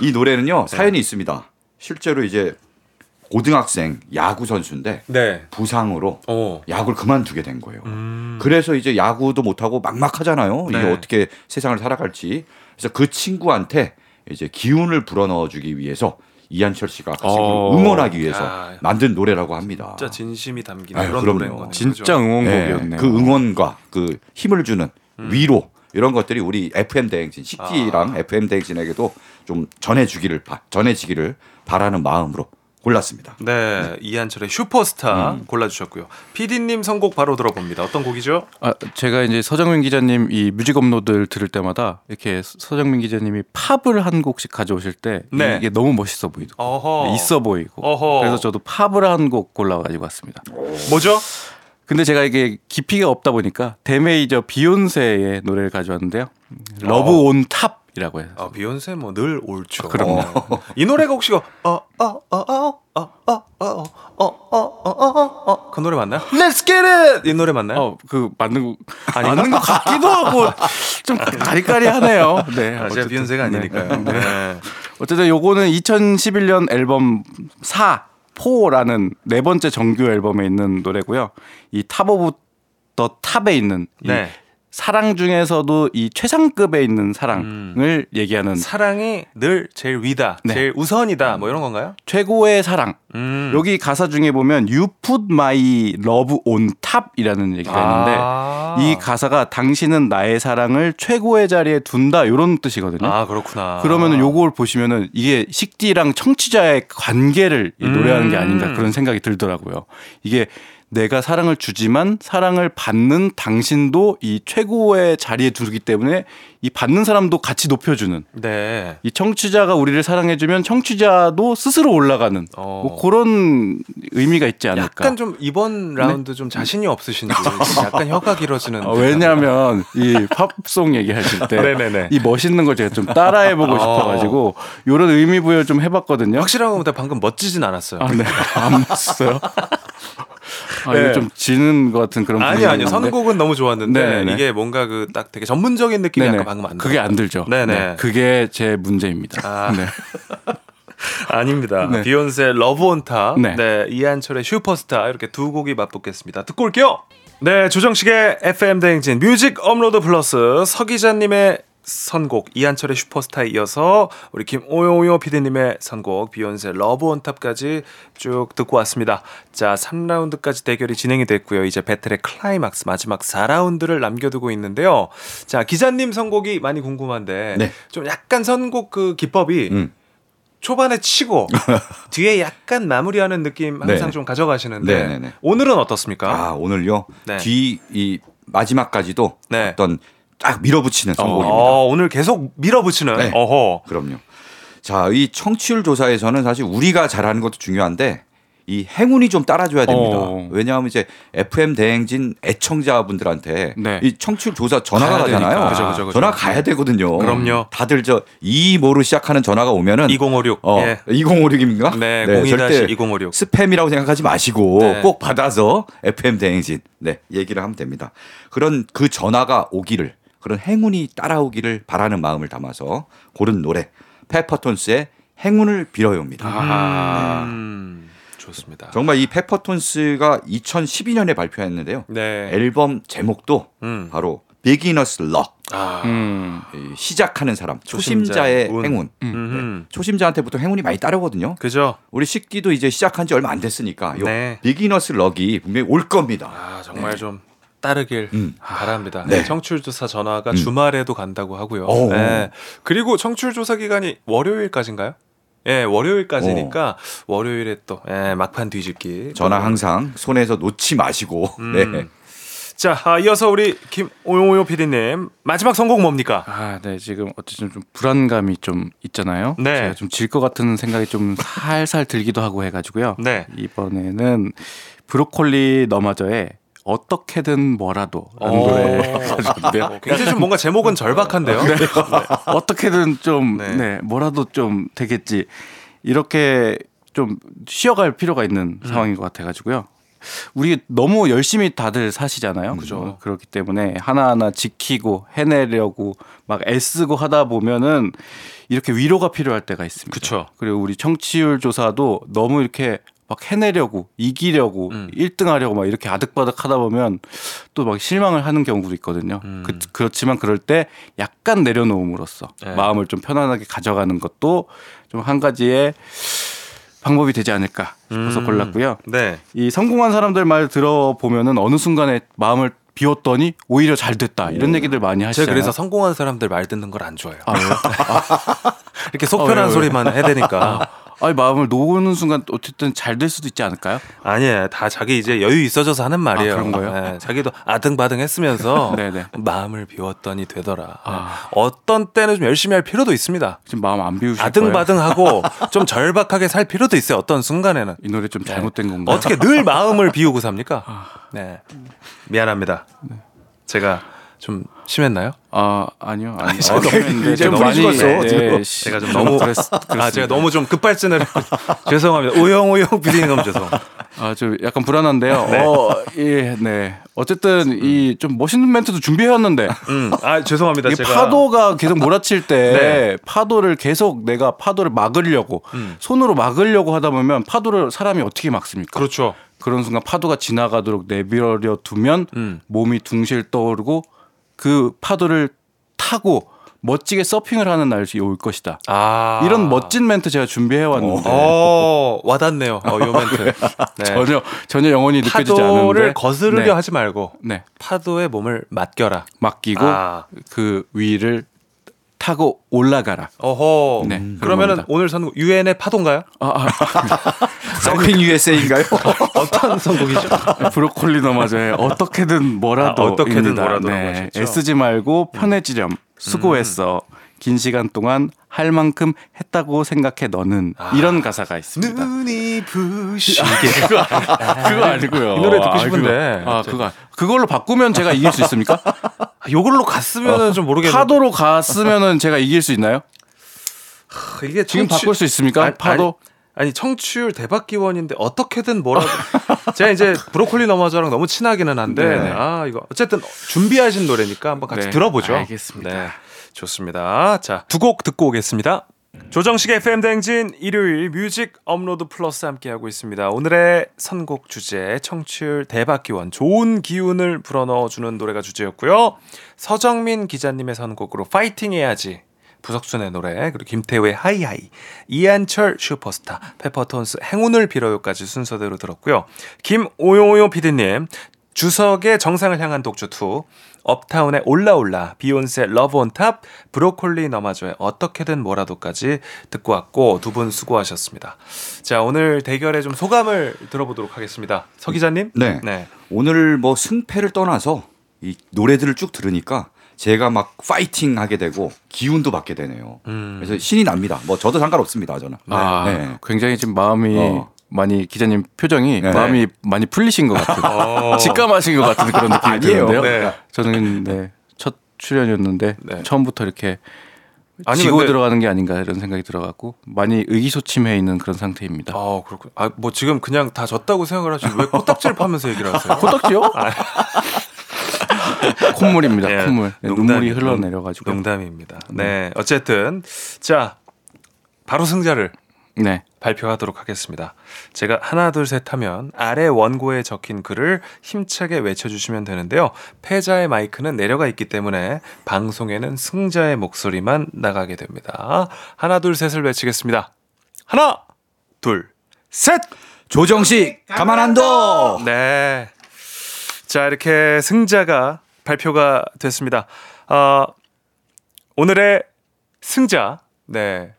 이 노래는요 사연이 있습니다. 실제로 이제 고등학생 야구 선수인데 네. 부상으로 오. 야구를 그만두게 된 거예요. 음. 그래서 이제 야구도 못하고 막막하잖아요. 이게 네. 어떻게 세상을 살아갈지. 그래서 그 친구한테 이제 기운을 불어넣어 주기 위해서 이한철 씨가 어. 응원하기 위해서 야. 만든 노래라고 합니다. 진짜 진심이 담긴 아유, 그런. 노래인 거네요. 진짜? 응원곡이었네요. 네, 그 응원과 그 힘을 주는 음. 위로 이런 것들이 우리 FM 대행진 아. 식디랑 FM 대행진에게도 좀 전해주기를 바- 전해지기를 바라는 마음으로 골랐습니다. 네, 이한철의 슈퍼스타 음. 골라주셨고요. PD님 선곡 바로 들어봅니다. 어떤 곡이죠? 아, 제가 이제 서정민 기자님 이 뮤직 업로드를 들을 때마다 이렇게 서정민 기자님이 팝을 한 곡씩 가져오실 때 네. 이게 너무 멋있어 보이고 어허. 있어 보이고 어허. 그래서 저도 팝을 한 곡 골라가지고 왔습니다. 뭐죠? 근데 제가 이게 깊이가 없다 보니까 대메이저 비욘세의 노래를 가져왔는데요. Love 어. on Top 이라고 해요. 아, 비욘세 뭐늘 옳죠. 그럼요. 어. 이 노래가 혹시 어어어어어어어어어어어그 노래 맞나요? Let's get it 이 노래 맞나요? 어, 그 맞는 거 맞는 것 같기도 하고 좀 까리까리하네요. 네, 아, 제가. 비욘세가 네. 아니니까요. 네. 어쨌든 요거는 2011년 앨범 4 4라는 네 번째 정규 앨범에 있는 노래고요. 이 top of the top에 있는 이 네. 사랑 중에서도 이 최상급에 있는 사랑을 얘기하는 사랑이 늘 제일 위다, 네. 제일 우선이다, 뭐 이런 건가요? 최고의 사랑. 음. 여기 가사 중에 보면 You put my love on top이라는 얘기가 있는데 아. 이 가사가 당신은 나의 사랑을 최고의 자리에 둔다 이런 뜻이거든요. 아 그렇구나. 그러면은 요걸 보시면은 이게 식디랑 청취자의 관계를 이 노래하는 게 아닌가 음. 그런 생각이 들더라고요. 이게 내가 사랑을 주지만 사랑을 받는 당신도 이 최고의 자리에 두기 때문에 이 받는 사람도 같이 높여주는 네. 이 청취자가 우리를 사랑해주면 청취자도 스스로 올라가는 어. 뭐 그런 의미가 있지 않을까. 약간 좀 이번 라운드 좀 자신이 없으신지 지금 *laughs* 약간 혀가 길어지는. 어, 왜냐하면 이 팝송 얘기하실 때. 이 멋있는 걸 제가 좀 따라해보고 어. 싶어가지고 이런 의미 부여 좀 해봤거든요. 확실한 건데 방금 멋지진 않았어요. 아, 네. 안 봤어요. *laughs* 아, 네. 이거 좀 지는 것 같은 그런 아니요, 아니요. 선곡은 너무 좋았는데 네네네. 이게 뭔가 그 딱 되게 전문적인 느낌이 네네. 약간 방금 안 그게 안 들죠. 네네. 네. 그게 제 문제입니다. 아. *laughs* 네. *laughs* 아닙니다. 네. 비욘세 Love On Top, 네. 네. 이한철의 슈퍼스타 이렇게 두 곡이 맞붙겠습니다. 듣고 올게요. 네, 조정식의 FM 대행진 뮤직 업로드 플러스 서 기자님의 선곡 이한철의 슈퍼스타에 이어서 우리 김오용요 PD님의 선곡 비욘세 Love On Top까지 쭉 듣고 왔습니다. 자, 3라운드까지 대결이 진행이 됐고요. 이제 배틀의 클라이막스 마지막 4라운드를 남겨두고 있는데요. 자, 기자님 선곡이 많이 궁금한데 네. 좀 약간 선곡 그 기법이 음. 초반에 치고 *laughs* 뒤에 약간 마무리하는 느낌 항상 네. 좀 가져가시는데 네, 네, 네. 오늘은 어떻습니까? 아 오늘요 네. 뒤이 마지막까지도 네. 어떤 딱 밀어붙이는 선곡입니다. 어, 오늘 계속 밀어붙이는. 네. 어허. 그럼요. 자, 이 청취율 조사에서는 사실 우리가 잘하는 것도 중요한데 이 행운이 좀 따라줘야 됩니다. 어. 왜냐하면 이제 FM 대행진 애청자분들한테 네. 이 청취율 조사 전화가. 가잖아요. 그죠, 그죠, 그죠. 전화 가야 되거든요. 그럼요. 다들 저 이모로 시작하는 전화가 오면은 2056. 어, 예. 2056입니까? 네, 절대 02-2056. 스팸이라고 생각하지 마시고 네. 꼭 받아서 FM 대행진 네 얘기를 하면 됩니다. 그런 그 전화가 오기를 그런 행운이 따라오기를 바라는 마음을 담아서 고른 노래 페퍼톤스의 행운을 빌어요입니다. 아. 음, 좋습니다. 정말 이 페퍼톤스가 2012년에 발표했는데요. 네. 앨범 제목도 음. 바로 Beginner's Luck 아. 음. 이 시작하는 사람 초심자의 초심자의 운. 행운 음. 초심자한테 보통 행운이 많이 따르거든요. 그죠? 우리 식디도 이제 시작한 지 얼마 안 됐으니까 요 네. 비기너스 럭이 분명히 올 겁니다. 아, 정말 좀 따르길 음. 바랍니다. 네. 청취율 조사 전화가 음. 주말에도 간다고 하고요. 오. 네. 그리고 청취율 조사 기간이 월요일까지인가요? 예, 월요일까지니까 월요일에 또 예, 막판 뒤집기. 전화 항상 손에서 놓지 마시고. 음. 네. 자, 아, 이어서 우리 김오용오 PD님 마지막 선곡 뭡니까? 아, 네. 지금 어쨌든 좀 불안감이 좀 있잖아요. 네. 제가 좀 질 것 같은 생각이 좀 살살 들기도 하고 해가지고요. 네. 이번에는 브로콜리 너마저의 어떻게든 뭐라도 라는 오. 노래 가져왔는데요. 어, 굉장히 좀 뭔가 제목은 절박한데요. 네. 어떻게든 좀 네. 네. 뭐라도 좀 되겠지 이렇게 좀 쉬어갈 필요가 있는 음. 상황인 것 같아가지고요. 우리 너무 열심히 다들 사시잖아요. 그죠. 어, 그렇기 때문에 하나하나 지키고 해내려고 막 애쓰고 하다 보면은 이렇게 위로가 필요할 때가 있습니다. 그쵸. 그리고 우리 청취율 조사도 너무 이렇게 막 해내려고 이기려고 음. 일 1등 하려고 막 이렇게 아득바득 하다 보면 또 막 실망을 하는 경우도 있거든요. 음. 그, 그렇지만 그럴 때 약간 내려놓음으로써 네. 마음을 좀 편안하게 가져가는 것도 좀 한 가지의 방법이 되지 않을까 싶어서 음. 골랐고요. 네. 이 성공한 사람들 말 들어보면은 어느 순간에 마음을 비웠더니 오히려 잘 됐다 이런 얘기들 많이 제가 하시잖아요. 그래서 성공한 사람들 말 듣는 걸 안 좋아해요. 아? *laughs* 이렇게 속편한 어? 소리만 해대니까. 아니 마음을 놓는 순간 어쨌든 잘 될 수도 있지 않을까요? 아니에요. 다 자기 이제 여유 있어져서 하는 말이에요. 아, 그런 거예요? 네, 자기도 아등바등 했으면서 네네. *laughs* 마음을 비웠더니 되더라. 아. 어떤 때는 좀 열심히 할 필요도 있습니다. 지금 마음 안 비우실? 아등바등하고 *laughs* 좀 절박하게 살 필요도 있어요. 어떤 순간에는. 이 노래 좀 잘못된 건가요? 어떻게 늘 마음을 비우고 삽니까? 네. 미안합니다. 제가 좀 심했나요? 아 아니요 아니 제가 너무- 이제 좀 너무 많이 죽었어, 네. 시- 제가 좀 너무 그랬, 아 제가 너무 좀 급발진을 *laughs* 죄송합니다. 우영우영 비디님 죄송. 아저 약간 불안한데요. 네. 어, 예, 네. 어쨌든 이좀 멋있는 멘트도 준비해왔는데 음, 아 죄송합니다. 제가 파도가 계속 몰아칠 때 *laughs* 네. 파도를 계속 내가 파도를 막으려고 음. 손으로 막으려고 하다 보면 파도를 사람이 어떻게 막습니까? 그렇죠. 그런 순간 파도가 지나가도록 내버려 두면 음. 몸이 둥실 떠오르고 그 파도를 타고 멋지게 서핑을 하는 날이 올 것이다. 아 이런 멋진 멘트 제가 준비해 왔는데 어 와닿네요. 어, 요 멘트. *laughs* 네. 전혀 전혀 영혼이 느껴지지 파도를 않는데 거스르려 네. 하지 말고 네. 파도에 몸을 맡겨라. 맡기고 아. 그 위를 타고 올라가라. 어허. 네, 그런 그러면은. 오늘 선곡 유엔의 파도인가요? 아, 서핑 USA인가요? *laughs* 어떤 선곡이죠? 아, 브로콜리 너마저의 어떻게든 뭐라도 아, 어떻게든. 뭐라도라고 네? 음. 애쓰지 말고 편해지렴. 수고했어. 긴 시간 동안 할 만큼 했다고 생각해 너는 아. 이런 가사가 있습니다. 눈이 부시게. 그거, 그거 아니고요. 이 노래 듣고 아, 싶은데. 그거, 아, 그거 그걸로 바꾸면 제가 이길 수 있습니까? *laughs* 요걸로 갔으면은 좀 모르겠는데. 파도로 갔으면은 제가 이길 수 있나요? 이게 지금 청취- 바꿀 수 있습니까? 아니, 파도? 아니, 아니, 청취율 대박 기원인데 어떻게든 뭐라도 *laughs* 제가 이제 브로콜리 너마저랑 너무 친하기는 한데 네. 아 이거 어쨌든 준비하신 노래니까 한번 같이 네, 들어보죠. 알겠습니다. 네, 좋습니다. 자 두 곡 듣고 오겠습니다. 조정식의 FM 댕진 일요일 뮤직 업로드 플러스 함께하고 있습니다. 오늘의 선곡 주제 청취율 대박 기원 좋은 기운을 불어넣어주는 노래가 주제였고요. 서정민 기자님의 선곡으로 파이팅 해야지 부석순의 노래 그리고 김태우의 High High 이한철 슈퍼스타 페퍼톤스 행운을 빌어요까지 순서대로 들었고요. 김오용오용 PD님 주석의 정상을 향한 독주 2 업타운의 올라올라 비욘세 Love On Top 브로콜리 너마저의 어떻게든 뭐라도까지 듣고 왔고 두 분 수고하셨습니다. 자 오늘 대결의 좀 소감을 들어보도록 하겠습니다. 서 기자님. 네. 오늘 뭐 승패를 떠나서 이 노래들을 쭉 들으니까 제가 막 파이팅 하게 되고 기운도 받게 되네요. 음. 그래서 신이 납니다. 뭐 저도 상관없습니다. 저는. 아, 네. 굉장히 지금 마음이 어. 많이 기자님 표정이 네. 마음이 많이 풀리신 것 같아요. 어. 직감하신 것 같은 그런 느낌이. 드는데요. 네. 저는 네, 첫 출연이었는데 네. 처음부터 이렇게 아니, 지고 근데- 들어가는 게 아닌가 이런 생각이 들어갖고 많이 의기소침해 있는 그런 상태입니다. 아 그렇군. 아뭐 지금 그냥 다 졌다고 생각을 하시고 왜 코딱지를 파면서 얘기를 하세요? *laughs* 코딱지요? *laughs* 콧물입니다. 예, 콧물. 네, 농담이- 눈물이 흘러내려가지고. 농담입니다. 네, 어쨌든 자 바로 승자를 네. 발표하도록 하겠습니다. 제가 하나 둘 셋 하면 아래 원고에 적힌 글을 힘차게 외쳐주시면 되는데요. 패자의 마이크는 내려가 있기 때문에 방송에는 승자의 목소리만 나가게 됩니다. 하나 둘 셋을 외치겠습니다. 하나 둘 셋. 조정식 가만 안 둬. 네. 자, 이렇게 승자가 발표가 됐습니다. 어, 오늘의 승자, 네.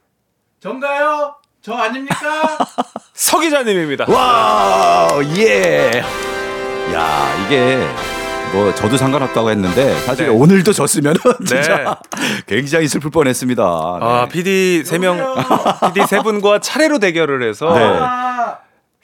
전가요? 저 아닙니까? *laughs* 서 기자님입니다. 와, 예. 야, 이게 뭐 저도 상관없다고 했는데 사실 네. 오늘도 졌으면 *laughs* 진짜 굉장히 슬플 뻔했습니다. 아, 네. PD 세 명, PD 세 분과 차례로 대결을 해서 네.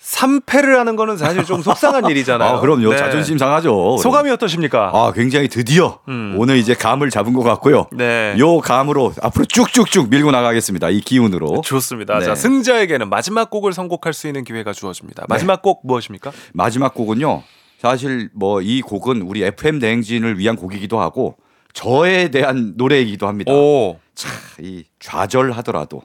3패를 하는 거는 사실 좀 속상한 *laughs* 일이잖아요. 아, 그럼요. 네. 자존심 상하죠. 소감이 어떠십니까? 아, 굉장히 드디어 음. 오늘 이제 감을 잡은 것 같고요. 네. 요 감으로 앞으로 쭉쭉쭉 밀고 나가겠습니다. 이 기운으로. 좋습니다. 네. 자, 승자에게는 마지막 곡을 선곡할 수 있는 기회가 주어집니다. 마지막 곡 무엇입니까? 마지막 곡은요. 사실 뭐 이 곡은 우리 FM 대행진을 위한 곡이기도 하고 저에 대한 노래이기도 합니다. 오. 참, 이 좌절하더라도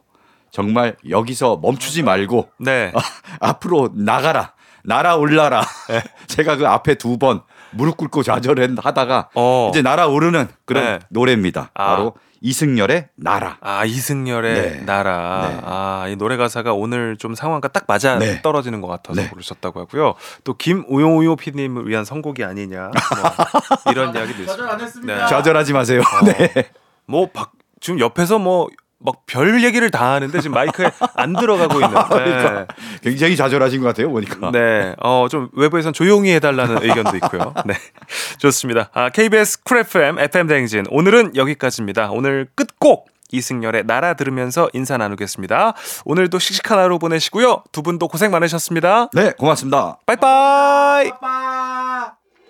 정말 여기서 멈추지 말고 네. 앞으로 나가라. 날아올라라. *laughs* 제가 그 앞에 두 번 무릎 꿇고 좌절하다가 어. 이제 날아오르는 그런 네. 노래입니다. 아. 바로 이승열의 나라. 아 이승열의 네. 나라. 네. 아이 노래 가사가 오늘 좀 상황과 딱 맞아 네. 떨어지는 것 같아서 네. 부르셨다고 하고요. 또 김우용우요 PD님을 위한 선곡이 아니냐 뭐 이런 *laughs* 이야기도 있습니다. 네. 좌절하지 마세요. 어. *laughs* 네. 뭐 박, 지금 옆에서 뭐 막 별 얘기를 다 하는데 지금 마이크에 안 들어가고 있는. *laughs* 네. 그러니까 굉장히 좌절하신 것 같아요, 보니까. 네, 어, 좀 외부에선 조용히 해달라는 의견도 있고요. *laughs* 네, 좋습니다. 아, KBS 쿨 FM, FM 대행진. 오늘은 여기까지입니다. 오늘 끝곡 이승열의 나라 들으면서 인사 나누겠습니다. 오늘도 씩씩한 하루 보내시고요. 두 분도 고생 많으셨습니다. 네, 고맙습니다. 빠이빠이! 빠이.